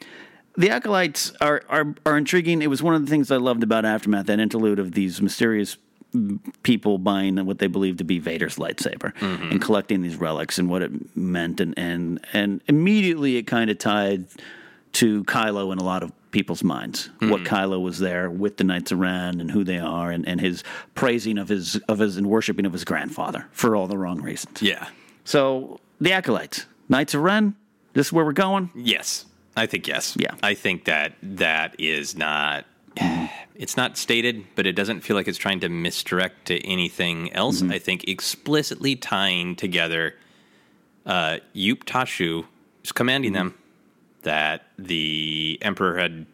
the acolytes are, are are intriguing. It was one of the things I loved about Aftermath, that interlude of these mysterious people buying what they believe to be Vader's lightsaber mm-hmm. and collecting these relics and what it meant, and and and immediately it kind of tied to Kylo in a lot of people's minds. What mm-hmm. Kylo was there with the Knights of Ren and who they are, and, and his praising of his of his and worshiping of his grandfather for all the wrong reasons. Yeah. So the acolytes, Knights of Ren. This is where we're going. Yes. I think yes. Yeah. I think that that is not it's not stated, but it doesn't feel like it's trying to misdirect to anything else. Mm-hmm. I think explicitly tying together uh Yupe Tashu is commanding Mm-hmm. them that the Emperor had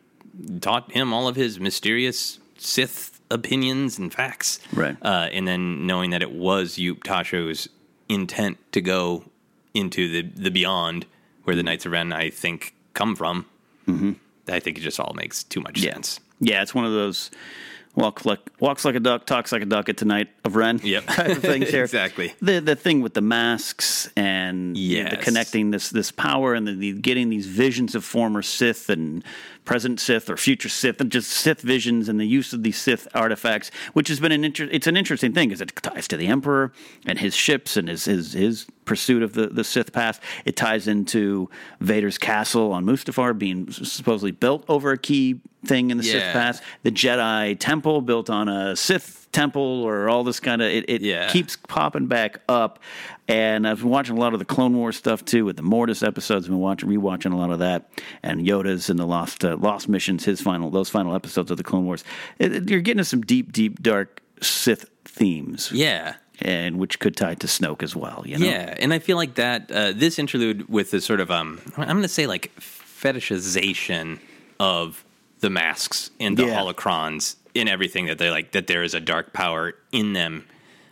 taught him all of his mysterious Sith opinions and facts. Right. Uh, and then knowing that it was Yupe Tashu's intent to go into the the beyond where the Knights of Ren, I think, come from. Mm-hmm. I think it just all makes too much sense. Yeah, it's one of those walk like walks like a duck, talks like a duck at tonight of Ren. Yep. type of things here. Exactly. The the thing with the masks and the connecting this this power and the, the getting these visions of former Sith and present Sith or future Sith and just Sith visions and the use of these Sith artifacts, which has been an inter- it's an interesting thing because it ties to the Emperor and his ships and his his his pursuit of the, the Sith path. It ties into Vader's castle on Mustafar being supposedly built over a key thing in the Sith Yeah. path. The Jedi temple built on a Sith temple or all this kind of it, it Yeah. keeps popping back up. And I've been watching a lot of the Clone Wars stuff too with the Mortis episodes. I've been watching rewatching a lot of that and Yoda's and the Lost uh, Lost missions. His final those final episodes of the Clone Wars. It- it- you're getting some deep, deep, dark Sith themes. Yeah. And which could tie to Snoke as well. You know? Yeah, and I feel like that uh, this interlude with the sort of um, I'm going to say like fetishization of the masks and the Yeah. holocrons in everything that they're like that there is a dark power in them,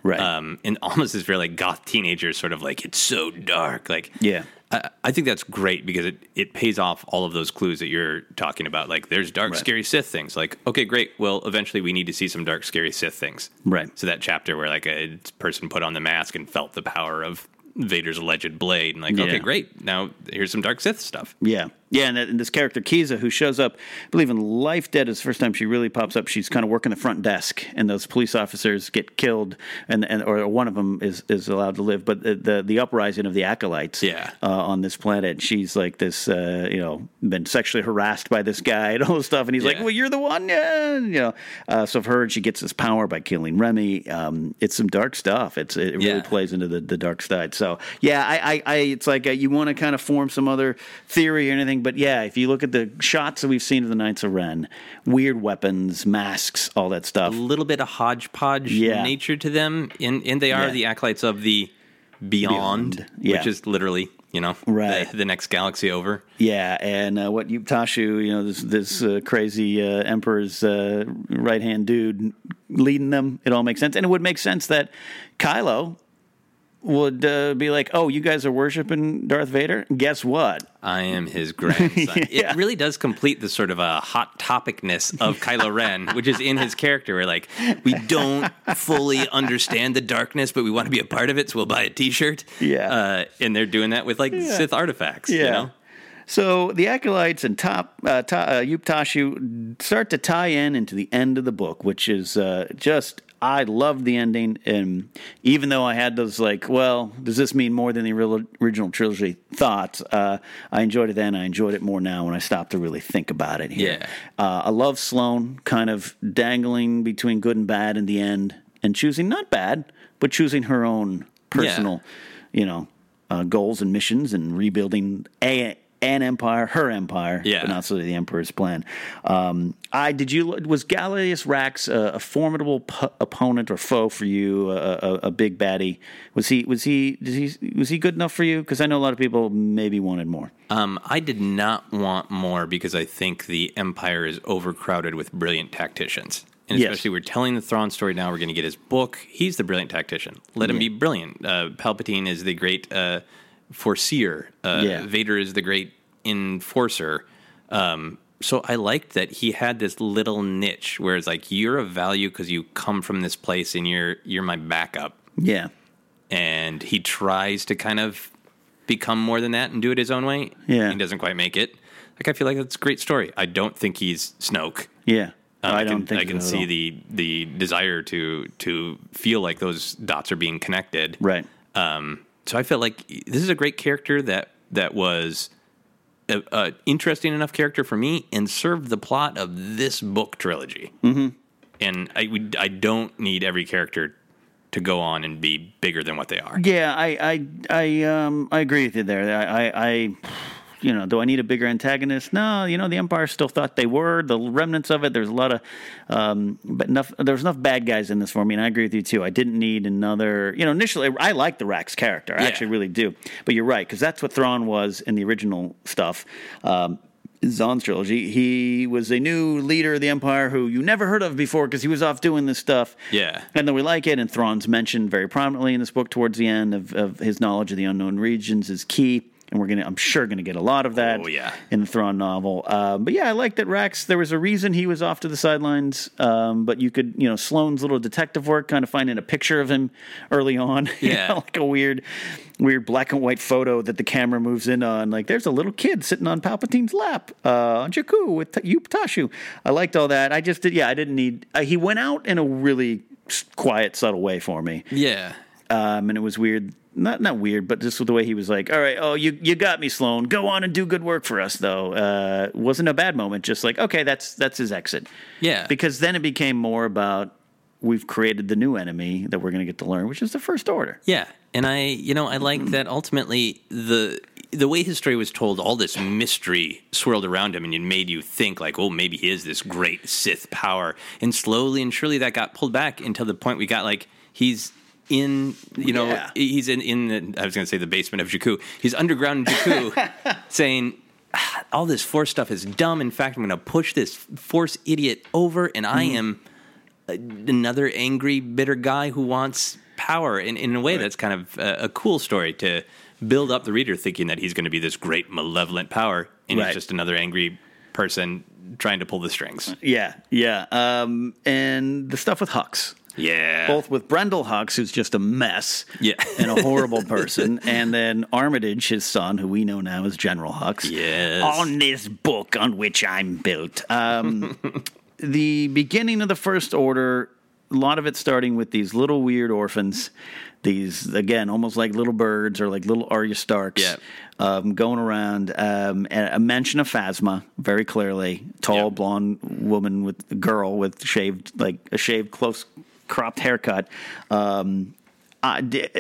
right? Um, and almost this very like goth teenagers sort of like it's so dark, like Yeah. I, I think that's great because it, it pays off all of those clues that you're talking about. Like, there's dark, Right. scary Sith things. Like, okay, great. Well, eventually we need to see some dark, scary Sith things. Right. So that chapter where like a person put on the mask and felt the power of Vader's alleged blade, and like, Yeah. okay, great. Now here's some dark Sith stuff. Yeah. Yeah, and, and this character Kiza, who shows up, I believe in Life Debt is the first time she really pops up. She's kind of working the front desk, and those police officers get killed, and, and or one of them is, is allowed to live. But the the, the uprising of the acolytes, Yeah. uh, on this planet, she's like this, uh, you know, been sexually harassed by this guy and all this stuff, and he's like, "Well, you're the one," yeah, you know. Uh, so for her, she gets this power by killing Remy. Um, it's some dark stuff. It's it really Yeah. plays into the, the dark side. So yeah, I, I, I it's like uh, you want to kind of form some other theory or anything, but yeah, if you look at the shots that we've seen of the Knights of Ren, weird weapons, masks, all that stuff. A little bit of hodgepodge Yeah. nature to them, and and they are Yeah. the acolytes of the beyond, Beyond, yeah. which is literally you know Right. the, the next galaxy over. Yeah, and uh, what Yupe Tashu, you know, this this uh, crazy uh, emperor's uh, right hand dude leading them, it all makes sense, and it would make sense that Kylo would uh, be like, "Oh, you guys are worshiping Darth Vader? Guess what? I am his grandson. It really does complete the sort of a hot topicness of Kylo Ren, which is in his character. Where like we don't fully understand the darkness, but we want to be a part of it, so we'll buy a T-shirt. Yeah. uh, and they're doing that with like Yeah. Sith artifacts. You know? So the acolytes and top uh, ta, uh, Yupe Tashu start to tie in into the end of the book, which is uh, just I loved the ending, and even though I had those like, well, does this mean more than the real, original trilogy thoughts? Uh, I enjoyed it then. I enjoyed it more now when I stopped to really think about it. Here. Yeah. Uh, I love Sloane kind of dangling between good and bad in the end, and choosing not bad, but choosing her own personal, you know, uh, goals and missions, and rebuilding a an empire, her empire, Yeah. but not so the emperor's plan. Um, I did you was Gallius Rax a, a formidable p- opponent or foe for you? A, a, a big baddie? Was he was he did he was he good enough for you? Because I know a lot of people maybe wanted more. Um, I did not want more because I think the Empire is overcrowded with brilliant tacticians. and Yes. especially we're telling the Thrawn story now. We're going to get his book. He's the brilliant tactician. Let him be brilliant. Uh, Palpatine is the great uh, foreseer. Uh, Yeah. Vader is the great enforcer. Um, so I liked that he had this little niche where it's like you're of value because you come from this place and you're you're my backup. Yeah. And he tries to kind of become more than that and do it his own way. Yeah. He doesn't quite make it. Like I feel like that's a great story. I don't think he's Snoke. Yeah. Um, I I, don't can, think I can see the the desire to to feel like those dots are being connected. Right. Um, so I felt like this is a great character that that was a, a interesting enough character for me and served the plot of this book trilogy. Mm-hmm. And I we, I don't need every character to go on and be bigger than what they are. Yeah, I, I, I, um, I agree with you there. I, I, I, you know, do I need a bigger antagonist? No, you know, the Empire still thought they were the remnants of it. There's a lot of, um, but enough. There's enough bad guys in this for me, and I agree with you too. I didn't need another. You know, initially, I like the Rax character. I Yeah. actually really do. But you're right because that's what Thrawn was in the original stuff. Um, Zahn's trilogy. He was a new leader of the Empire who you never heard of before because he was off doing this stuff. Yeah. And then we like it, and Thrawn's mentioned very prominently in this book towards the end of, of his knowledge of the unknown regions is key. And we're gonna, I'm sure, gonna get a lot of that Oh, yeah. in the Thrawn novel. Um, but yeah, I like that Rax. There was a reason he was off to the sidelines. Um, but you could, you know, Sloane's little detective work, kind of finding a picture of him early on. you Yeah. know, like a weird, weird black and white photo that the camera moves in on. Like there's a little kid sitting on Palpatine's lap uh, on Jakku with T- Yupe Tashu. I liked all that. I just did. Yeah, I didn't need. Uh, he went out in a really quiet, subtle way for me. Yeah. Um, and it was weird. Not not weird, but just the way he was like, "All right, oh, you you got me, Sloane. Go on and do good work for us." Though uh, wasn't a bad moment. Just like, okay, that's that's his exit. Yeah. Because then it became more about we've created the new enemy that we're going to get to learn, which is the First Order. Yeah, and I, you know, I like that ultimately the the way his story was told, all this mystery swirled around him, and it made you think like, oh, maybe he is this great Sith power, and slowly and surely that got pulled back until the point we got like he's in, you know, Yeah. he's in in the I was going to say the basement of Jakku. He's underground in Jakku, saying. "Ah, All this force stuff is dumb. In fact, I'm going to push this force idiot over, and I Mhm. am a- another angry, bitter guy who wants power. And in a way, that's kind of a, a cool story to build up the reader thinking that he's going to be this great, malevolent power, and Right. he's just another angry person trying to pull the strings. Yeah, yeah. Um, and the stuff with Hux. Yeah. Both with Brendol Hux, who's just a mess Yeah. and a horrible person, and then Armitage, his son, who we know now as General Hux. Yes. On this book on which I'm built. Um, the beginning of the First Order, a lot of it starting with these little weird orphans. These, again, almost like little birds or like little Arya Starks. Yeah. Um, going around, um, a mention of Phasma very clearly, tall blonde woman with girl with shaved like a shaved close cropped haircut. Um, uh, did,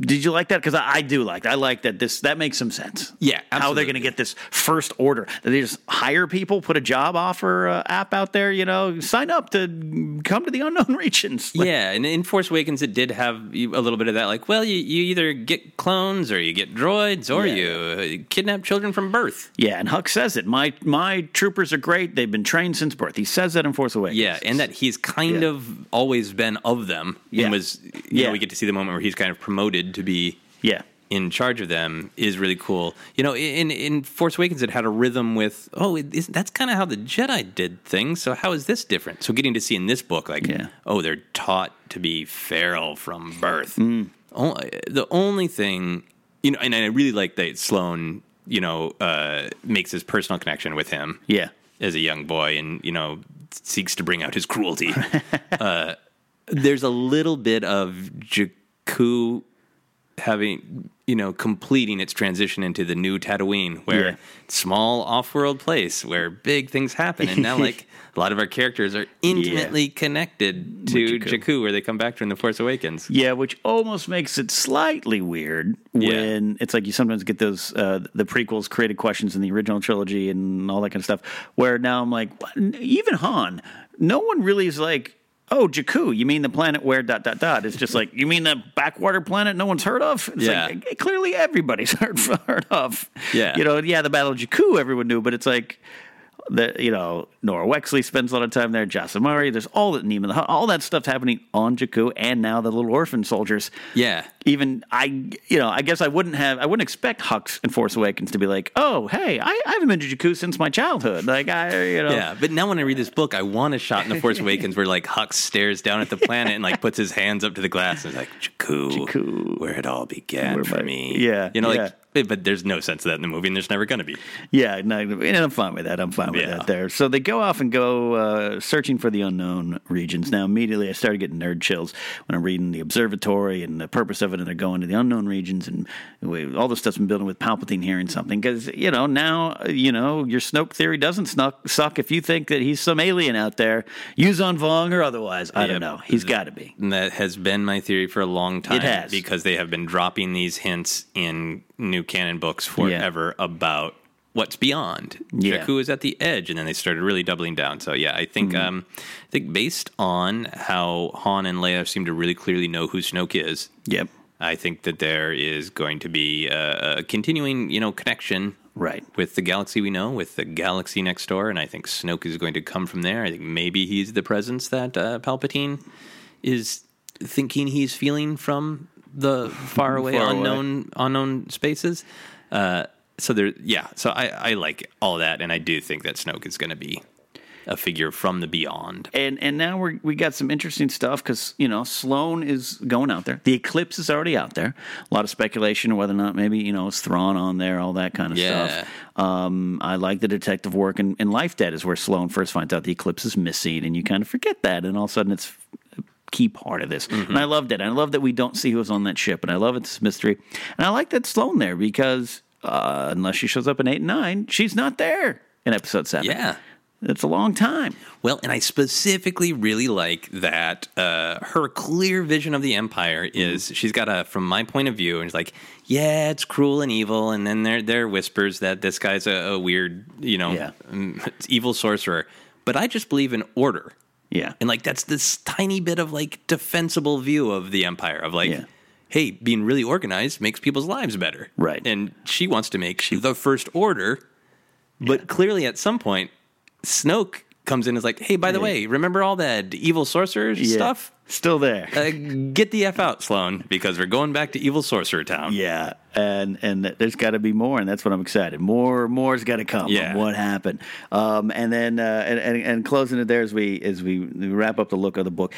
did you like that? Because I, I do like. That. I like that. This that makes some sense. Yeah, how they're going to get this first order? That they just hire people, put a job offer uh, app out there. You know, sign up to come to the unknown regions. Like, yeah, and in Force Awakens, it did have a little bit of that. Like, well, you, you either get clones or you get droids or Yeah. you uh, kidnap children from birth. yeah. And Hux says it. My my troopers are great. They've been trained since birth. He says that in Force Awakens. Yeah, and that he's kind Yeah. of always been of them. Yeah. And was, you Yeah. know, we get to see the moment where he's kind of promoted to be yeah. in charge of them is really cool. You know, in in Force Awakens, it had a rhythm with oh, it, that's kind of how the Jedi did things. So how is this different? So getting to see in this book, like Yeah. oh, they're taught to be feral from birth. Mm. O- the only thing, you know, and I really like that Sloane, you know, uh, makes his personal connection with him Yeah. as a young boy, and you know, seeks to bring out his cruelty. uh, there's a little bit of Jakku having you know completing its transition into the new Tatooine, where Yeah. small off-world place where big things happen, and now like a lot of our characters are intimately connected to Jakku. Jakku. where they come back to in the Force Awakens. Yeah, which almost makes it slightly weird when it's like you sometimes get those uh, the prequels created questions in the original trilogy and all that kind of stuff. Where now I'm like, even Han, no one really is like, oh, Jakku, you mean the planet where dot dot dot? It's just like you mean the backwater planet no one's heard of? It's Yeah. like clearly everybody's heard heard of. Yeah. you know, yeah, the Battle of Jakku everyone knew, but it's like that you know Norra Wexley spends a lot of time there. Jas Emari, there's all that Niima, all that stuff happening on Jakku, and now the little orphan soldiers. Yeah. Even I, you know, I guess I wouldn't have, I wouldn't expect Hux and Force Awakens to be like, oh, hey, I, I haven't been to Jakku since my childhood. Like I, you know, Yeah, but now when I read this book, I want a shot in The Force Awakens where like Hux stares down at the planet and like puts his hands up to the glass and is like, Jakku, Jakku. where it all began Where for my- me. Yeah, You know, like, yeah. But there's no sense of that in the movie and there's never going to be. Yeah, no, and I'm fine with that. I'm fine with Yeah. that there. So they go off and go uh, searching for the unknown regions. Now, immediately I started getting nerd chills when I'm reading the observatory and the purpose of it, and they're going to the unknown regions, and we, all the stuff's been building with Palpatine hearing something. Because, you know, now, you know, your Snoke theory doesn't snuck, suck if you think that he's some alien out there, Yuuzhan Vong or otherwise. I don't know. He's got to be. And that has been my theory for a long time. It has. Because they have been dropping these hints in new canon books forever about what's beyond. Yeah. Jakku is at the edge, and then they started really doubling down. So yeah, I think Mhm. um, I think based on how Han and Leia seem to really clearly know who Snoke is. Yep. I think that there is going to be a, a continuing, you know, connection right with the galaxy we know, with the galaxy next door, and I think Snoke is going to come from there. I think maybe he's the presence that uh, Palpatine is thinking he's feeling from the far away, Far unknown, unknown spaces. Uh, so there, yeah. So I, I like all that, and I do think that Snoke is going to be a figure from the beyond. And and now we we got some interesting stuff because you know Sloane is going out there. The eclipse is already out there. A lot of speculation whether or not maybe you know it's Thrawn on there, all that kind of Yeah. stuff. Um, I like the detective work, and in Life Debt is where Sloane first finds out the eclipse is missing, and you kind of forget that, and all of a sudden it's key part of this. And I loved it. I love that we don't see who was on that ship, and I love it's mystery. And I like that Sloane there because uh, unless she shows up in eight and nine, she's not there in episode seven. Yeah. It's a long time. Well, and I specifically really like that uh, her clear vision of the Empire is she's got a, from my point of view, and it's like, yeah, it's cruel and evil, and then there there are whispers that this guy's a, a weird, you know, Yeah. evil sorcerer, but I just believe in order. Yeah, and like that's this tiny bit of like defensible view of the Empire of like. Yeah. Hey, being really organized makes people's lives better. Right. And she wants to make the first order, but clearly at some point, Snoke comes in and is like, hey, by the Yeah. way, remember all that evil sorcerer Yeah. stuff? Still there. Uh, get the F out, Sloane, because we're going back to evil sorcerer town. Yeah, and and there's got to be more, and that's what I'm excited. More, more's got to come. Yeah. what happened? Um, and then uh, and, and and closing it there as we as we wrap up the look of the book.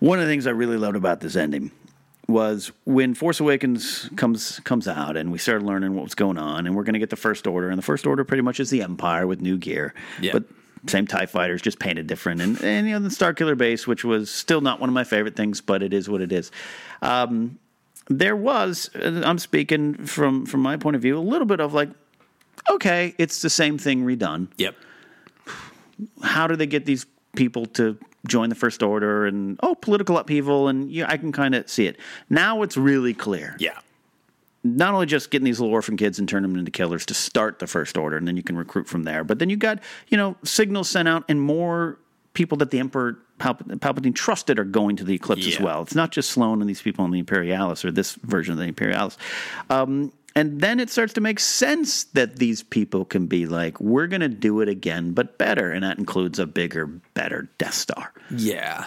One of the things I really loved about this ending was when Force Awakens comes comes out, and we started learning what was going on, and we're going to get the First Order, and the First Order pretty much is the Empire with new gear, Yeah. but same Tie Fighters, just painted different, and and you know the Star Killer base, which was still not one of my favorite things, but it is what it is. Um, there was, I'm speaking from from my point of view, a little bit of like, okay, it's the same thing redone. Yep. How do they get these people to join the First Order and oh, political upheaval, and yeah, I can kind of see it. Now it's really clear. Yeah. Not only just getting these little orphan kids and turning them into killers to start the First Order, and then you can recruit from there. But then you got you know signals sent out, and more people that the Emperor Palp- Palpatine trusted are going to the Eclipse as well. It's not just Sloane and these people on the Imperialis or this version of the Imperialis. Um, and then it starts to make sense that these people can be like, we're going to do it again, but better. And that includes a bigger, better Death Star. Yeah.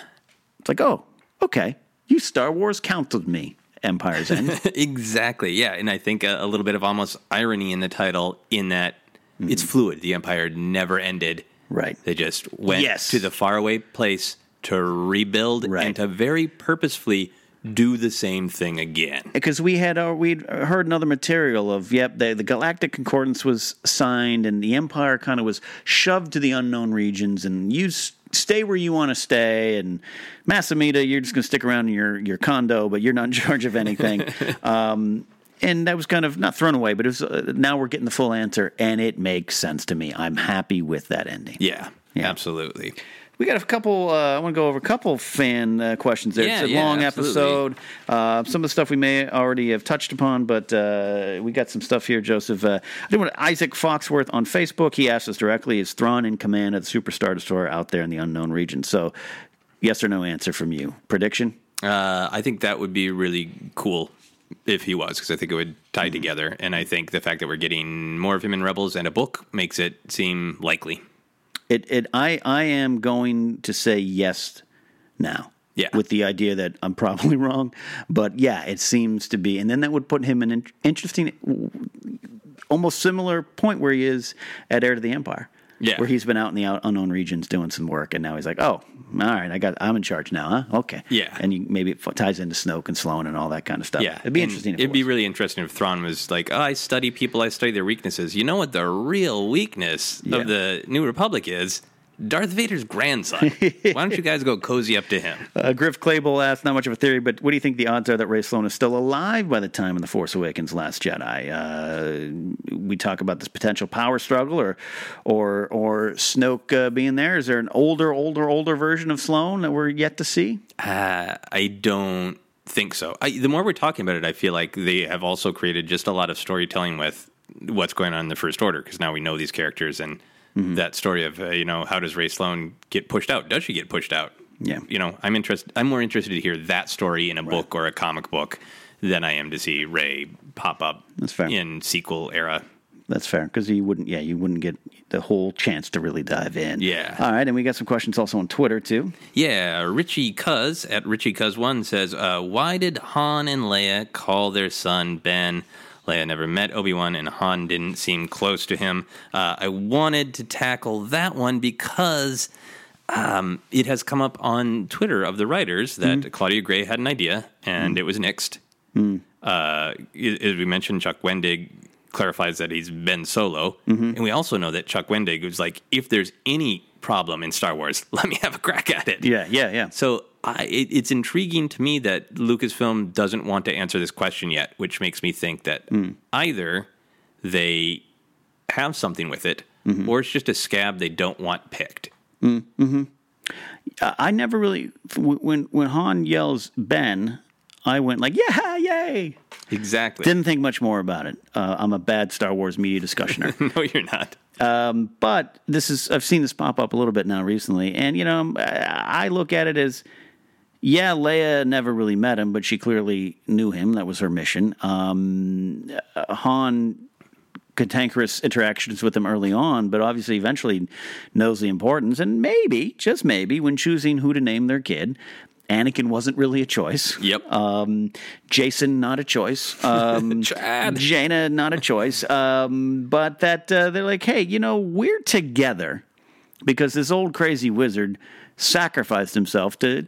It's like, oh, okay. You Star Wars counted me, Empire's End. exactly. Yeah. And I think a, a little bit of almost irony in the title in that it's fluid. The Empire never ended. Mm-hmm. Right. They just went Yes. to the faraway place to rebuild and to very purposefully do the same thing again. because we had uh, we'd heard another material of yep the, the galactic concordance was signed and the empire kind of was shoved to the unknown regions and s- stay where you want to stay and Mas Amedda you're just going to stick around in your your condo but you're not in charge of anything um, and that was kind of not thrown away but it was uh, now we're getting the full answer and it makes sense to me I'm happy with that ending Yeah. Absolutely. We got a couple. Uh, I want to go over a couple fan uh, questions. There. Yeah, it's a yeah, long absolutely. episode. Uh, some of the stuff we may already have touched upon, but uh, we got some stuff here, Joseph. Uh, I think what Isaac Foxworth on Facebook. He asked us directly: Is Thrawn in command of the Superstar Destroyer out there in the unknown region? So, yes or no answer from you. Prediction. Uh, I think that would be really cool if he was, because I think it would tie Mm-hmm. together. And I think the fact that we're getting more of him in Rebels and a book makes it seem likely. It, it, I, I am going to say yes now. Yeah. With the idea that I'm probably wrong, but yeah, it seems to be, and then that would put him in an interesting, almost similar point where he is at Heir to the Empire. Yeah. Where he's been out in the out, unknown regions doing some work, and now he's like, "Oh, all right, I got, I'm in charge now, huh? Okay." Yeah. And you, maybe it ties into Snoke and Sloane and all that kind of stuff. Yeah, it'd be And interesting. If it It'd be really interesting if Thrawn was like, "Oh, I study people, I study their weaknesses." You know what the real weakness Yeah. of the New Republic is? Darth Vader's grandson. Why don't you guys go cozy up to him? Uh, Griff Clable asked, not much of a theory, but what do you think the odds are that Rae Sloane is still alive by the time of The Force Awakens Last Jedi? Uh, we talk about this potential power struggle or or or Snoke uh, being there. Is there an older, older, older version of Sloane that we're yet to see? Uh, I don't think so. I, the more we're talking about it, I feel like they have also created just a lot of storytelling with what's going on in the First Order because now we know these characters and Mm-hmm. that story of uh, you know how does Rae Sloane get pushed out? Does she get pushed out? Yeah. You know, I'm interested. I'm more interested to hear that story in a book or a comic book than I am to see Rae pop up That's fair. in sequel era. That's fair because you wouldn't, yeah, you wouldn't get the whole chance to really dive in. Yeah. All right, and we got some questions also on Twitter too. Yeah, Richie Cuz at Richie Cuz one says, uh, "Why did Han and Leia call their son Ben?" Leia never met Obi Wan, and Han didn't seem close to him. Uh, I wanted to tackle that one because um, it has come up on Twitter of the writers that Claudia Gray had an idea, and it was nixed. Uh, as we mentioned, Chuck Wendig clarifies that he's Ben Solo, and we also know that Chuck Wendig was like, "If there's any problem in Star Wars, let me have a crack at it." Yeah, yeah, yeah. So I, it, it's intriguing to me that Lucasfilm doesn't want to answer this question yet, which makes me think that either they have something with it, or it's just a scab they don't want picked. Mm-hmm. I I never really when when Han yells Ben, I went like yeah, yay. Exactly. Didn't think much more about it. Uh, I'm a bad Star Wars media discussioner. no, you're not. Um, but this is I've seen this pop up a little bit now recently, and you know I look at it as yeah, Leia never really met him, but she clearly knew him. That was her mission. Um, Han cantankerous interactions with him early on, but obviously eventually knows the importance. And maybe, just maybe, when choosing who to name their kid, Anakin wasn't really a choice. Yep. Um, Jacen, not a choice. Um, Chad. Jaina, not a choice. Um, but that uh, they're like, hey, you know, we're together because this old crazy wizard sacrificed himself to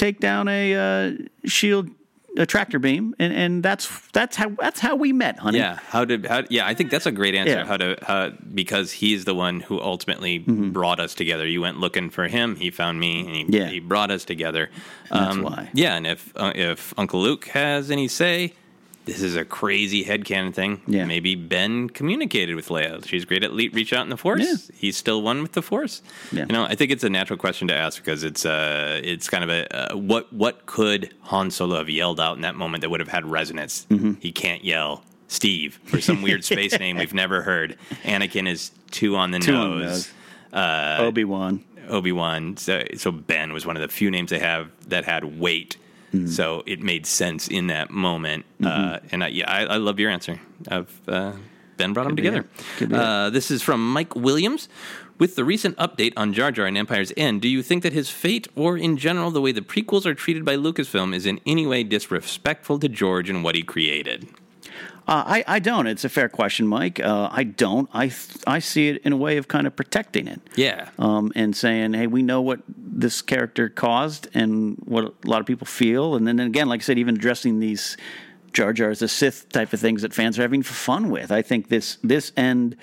take down a uh, shield, a tractor beam, and, and that's that's how that's how we met, honey. Yeah, how did how? Yeah, I think that's a great answer. Yeah. How to how, because he's the one who ultimately Mm-hmm. brought us together. You went looking for him, he found me, and he, Yeah. he brought us together. That's why. Yeah, and if uh, if Uncle Luke has any say, this is a crazy headcanon thing. Yeah. maybe Ben communicated with Leia. She's great at le- reach out in the Force. Yeah. He's still one with the Force. Yeah. You know, I think it's a natural question to ask because it's uh it's kind of a uh, what what could Han Solo have yelled out in that moment that would have had resonance? Mm-hmm. He can't yell Steve for some weird space name we've never heard. Anakin is two on the Two nose. nose. Obi Wan. Obi Wan. So, so Ben was one of the few names they have that had weight. Mm-hmm. So it made sense in that moment. Uh, and I, yeah, I, I love your answer. Of uh, Ben brought them together. Could Uh, this is from Mike Williams. With the recent update on Jar Jar and Empire's End, do you think that his fate, or in general the way the prequels are treated by Lucasfilm, is in any way disrespectful to George and what he created? Uh, I, I don't. It's a fair question, Mike. Uh, I don't. I th- I see it in a way of kind of protecting it. Yeah. Um, and saying, hey, we know what this character caused and what a lot of people feel. And then again, like I said, even addressing these Jar Jar as a Sith type of things that fans are having fun with. I think this this end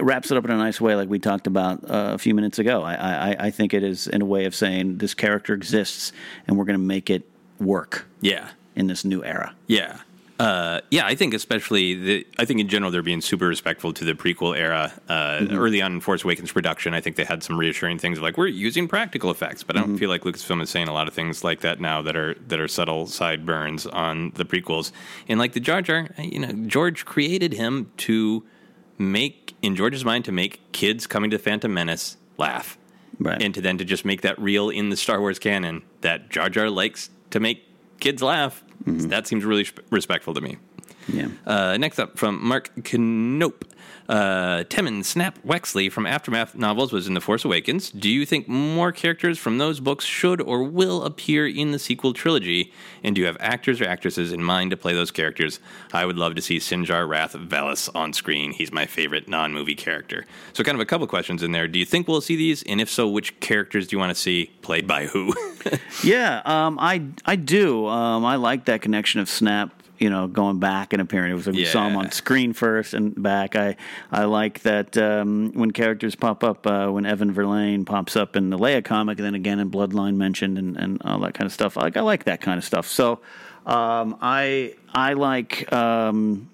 wraps it up in a nice way, like we talked about uh, a few minutes ago. I, I, I think it is in a way of saying this character exists and we're going to make it work Yeah. in this new era. Yeah. Uh, yeah, I think especially the, I think in general they're being super respectful to the prequel era. Uh, Early on in Force Awakens production, I think they had some reassuring things like we're using practical effects, but I don't feel like Lucasfilm is saying a lot of things like that now that are that are subtle side burns on the prequels. And like the Jar Jar, you know, George created him to make in George's mind to make kids coming to Phantom Menace laugh, Right. and to then to just make that real in the Star Wars canon that Jar Jar likes to make kids laugh. That seems really respectful to me. Yeah. Uh, next up from Mark Knope. Uh, Temmin Snap Wexley from Aftermath novels was in The Force Awakens. Do you think more characters from those books should or will appear in the sequel trilogy? And do you have actors or actresses in mind to play those characters? I would love to see Sinjir Rath Velus on screen. He's my favorite non movie character. So, kind of a couple questions in there. Do you think we'll see these? And if so, which characters do you want to see played by who? yeah, um, I I do. Um, I like that connection of Snap. You know, going back and appearing. It was like we saw him on screen first and back. I I like that um, when characters pop up. Uh, when Evaan Verlaine pops up in the Leia comic, and then again in Bloodline mentioned, and, and all that kind of stuff. Like I like that kind of stuff. So um, I I like. Um,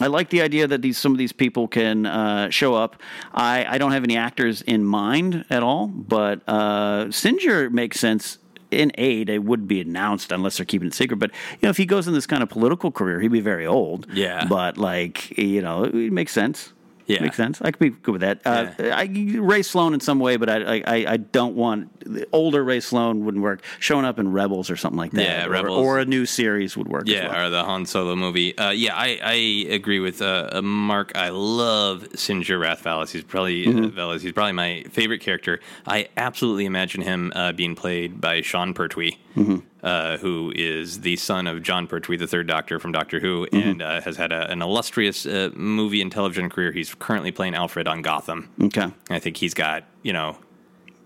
I like the idea that these some of these people can uh, show up. I, I don't have any actors in mind at all, but uh, Sinjir makes sense. In aid, it wouldn't be announced unless they're keeping it secret. But you know, if he goes in this kind of political career, he'd be very old. Yeah. But like, you know, it makes sense. Yeah. makes sense. I could be good with that. Uh, I, Rae Sloane in some way, but I, I, I don't want the older Rae Sloane wouldn't work. Showing up in Rebels or something like that, Yeah, or, Rebels. or a new series would work. as Yeah, well. or the Han Solo movie. Uh, yeah, I, I agree with uh, uh, Mark. I love Sinjir Rath Velus. He's probably uh, Mhm. Velus. He's probably my favorite character. I absolutely imagine him uh, being played by Sean Pertwee, Mhm. Uh, who is the son of Jon Pertwee, the third Doctor from Doctor Who, Mm-hmm. and uh, has had a, an illustrious uh, movie and television career. He's currently playing Alfred on Gotham. Okay. I think he's got you know,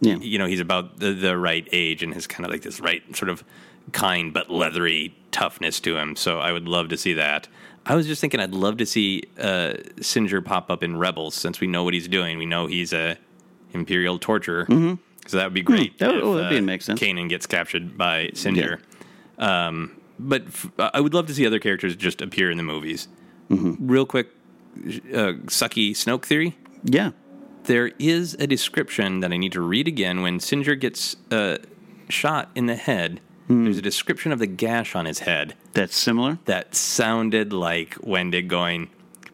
Yeah. you know, he's about the, the right age and has kind of like this right sort of kind but leathery toughness to him. So I would love to see that. I was just thinking I'd love to see uh, Sinjir pop up in Rebels since we know what he's doing. We know he's a imperial torturer. Mhm. So that would be great. that would- if, oh, that'd be- uh, make sense. Kanan gets captured by Sinjir. Um, but f- I would love to see other characters just appear in the movies. Mm-hmm. Real quick, uh, sucky Snoke theory. Yeah. There is a description that I need to read again when Sinjir gets uh, shot in the head. There's a description of the gash on his head. That's similar? That sounded like Wendig going,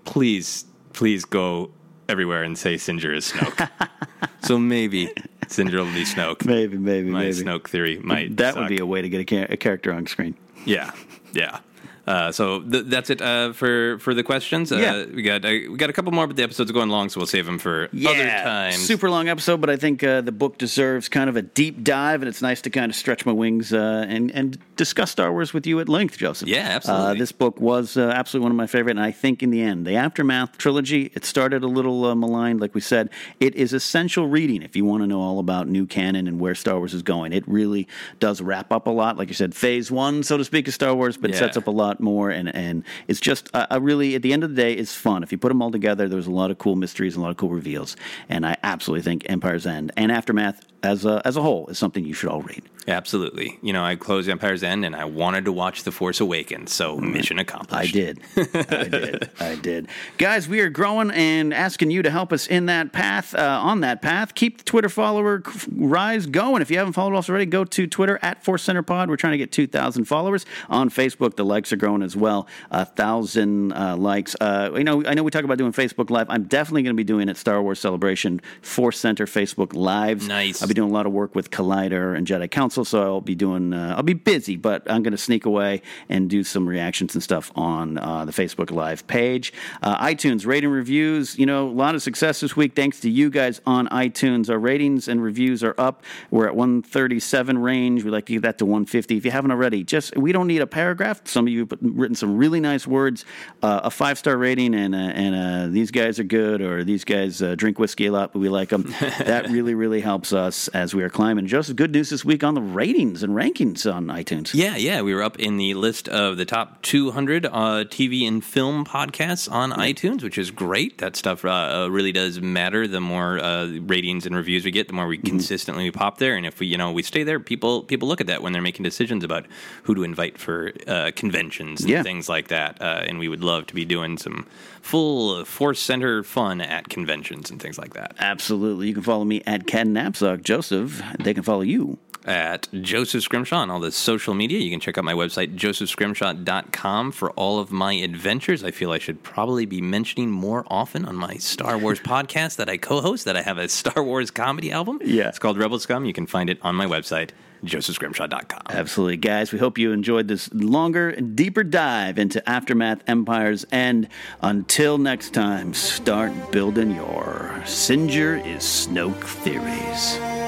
please, please go everywhere and say Sinjir is Snoke. so maybe Sinjir will be Snoke. Maybe, maybe, My maybe. Snoke theory might that would be a way to get a, cha- a character on screen. Yeah, yeah. Uh, so th- that's it uh, for for the questions. Uh, Yeah. we got uh, we got a couple more, but the episode's going long, so we'll save them for other times. Super long episode, but I think uh, the book deserves kind of a deep dive, and it's nice to kind of stretch my wings uh, and and discuss Star Wars with you at length, Joseph. Yeah, absolutely. Uh, this book was uh, absolutely one of my favorite, and I think in the end, the Aftermath trilogy, it started a little uh, maligned, like we said. It is essential reading if you want to know all about new canon and where Star Wars is going. It really does wrap up a lot, like you said, Phase One, so to speak, of Star Wars, but it Yeah. sets up a lot more, and and it's just uh, really at the end of the day, it's fun. If you put them all together, there's a lot of cool mysteries and a lot of cool reveals, and I absolutely think Empire's End and Aftermath as a as a whole is something you should all read. Absolutely. You know, I closed Empire's End and I wanted to watch The Force Awakens, so mission accomplished. I did. I did. I did. Guys, we are growing and asking you to help us in that path, uh, on that path. Keep the Twitter follower rise going. If you haven't followed us already, go to Twitter at Force Center Pod. We're trying to get 2,000 followers. On Facebook, the likes are growing as well. A thousand uh, likes. Uh, you know, I know we talk about doing Facebook Live. I'm definitely going to be doing it Star Wars Celebration Force Center Facebook Lives. Nice. I'll be doing a lot of work with Collider and Jedi Council, so I'll be doing. Uh, I'll be busy, but I'm going to sneak away and do some reactions and stuff on uh, the Facebook Live page. Uh, iTunes rating reviews. You know, a lot of success this week thanks to you guys on iTunes. Our ratings and reviews are up. We're at 137 range. We'd like to get that to 150. If you haven't already, just we don't need a paragraph. Some of you have written some really nice words. Uh, a five star rating and uh, and uh, these guys are good or these guys uh, drink whiskey a lot, but we like them. that really really helps us as we are climbing. Joseph, good news this week on the ratings and rankings on iTunes. Yeah, yeah, we were up in the list of the top 200 uh, TV and film podcasts on iTunes, which is great. That stuff uh, uh, really does matter. The more uh, ratings and reviews we get, the more we consistently pop there. And if we, you know, we stay there, people people look at that when they're making decisions about who to invite for uh, conventions and Yeah. things like that. Uh, and we would love to be doing some full Force Center fun at conventions and things like that. Absolutely. You can follow me at Ken Napzok. Joseph, they can follow you. At Joseph Scrimshaw on all the social media. You can check out my website, josephscrimshaw.com, for all of my adventures. I feel I should probably be mentioning more often on my Star Wars podcast that I co host, that I have a Star Wars comedy album. Yeah. It's called Rebel Scum. You can find it on my website, josephscrimshaw.com. Absolutely, guys. We hope you enjoyed this longer and deeper dive into Aftermath Empires. And until next time, start building your Sinjir is Snoke theories.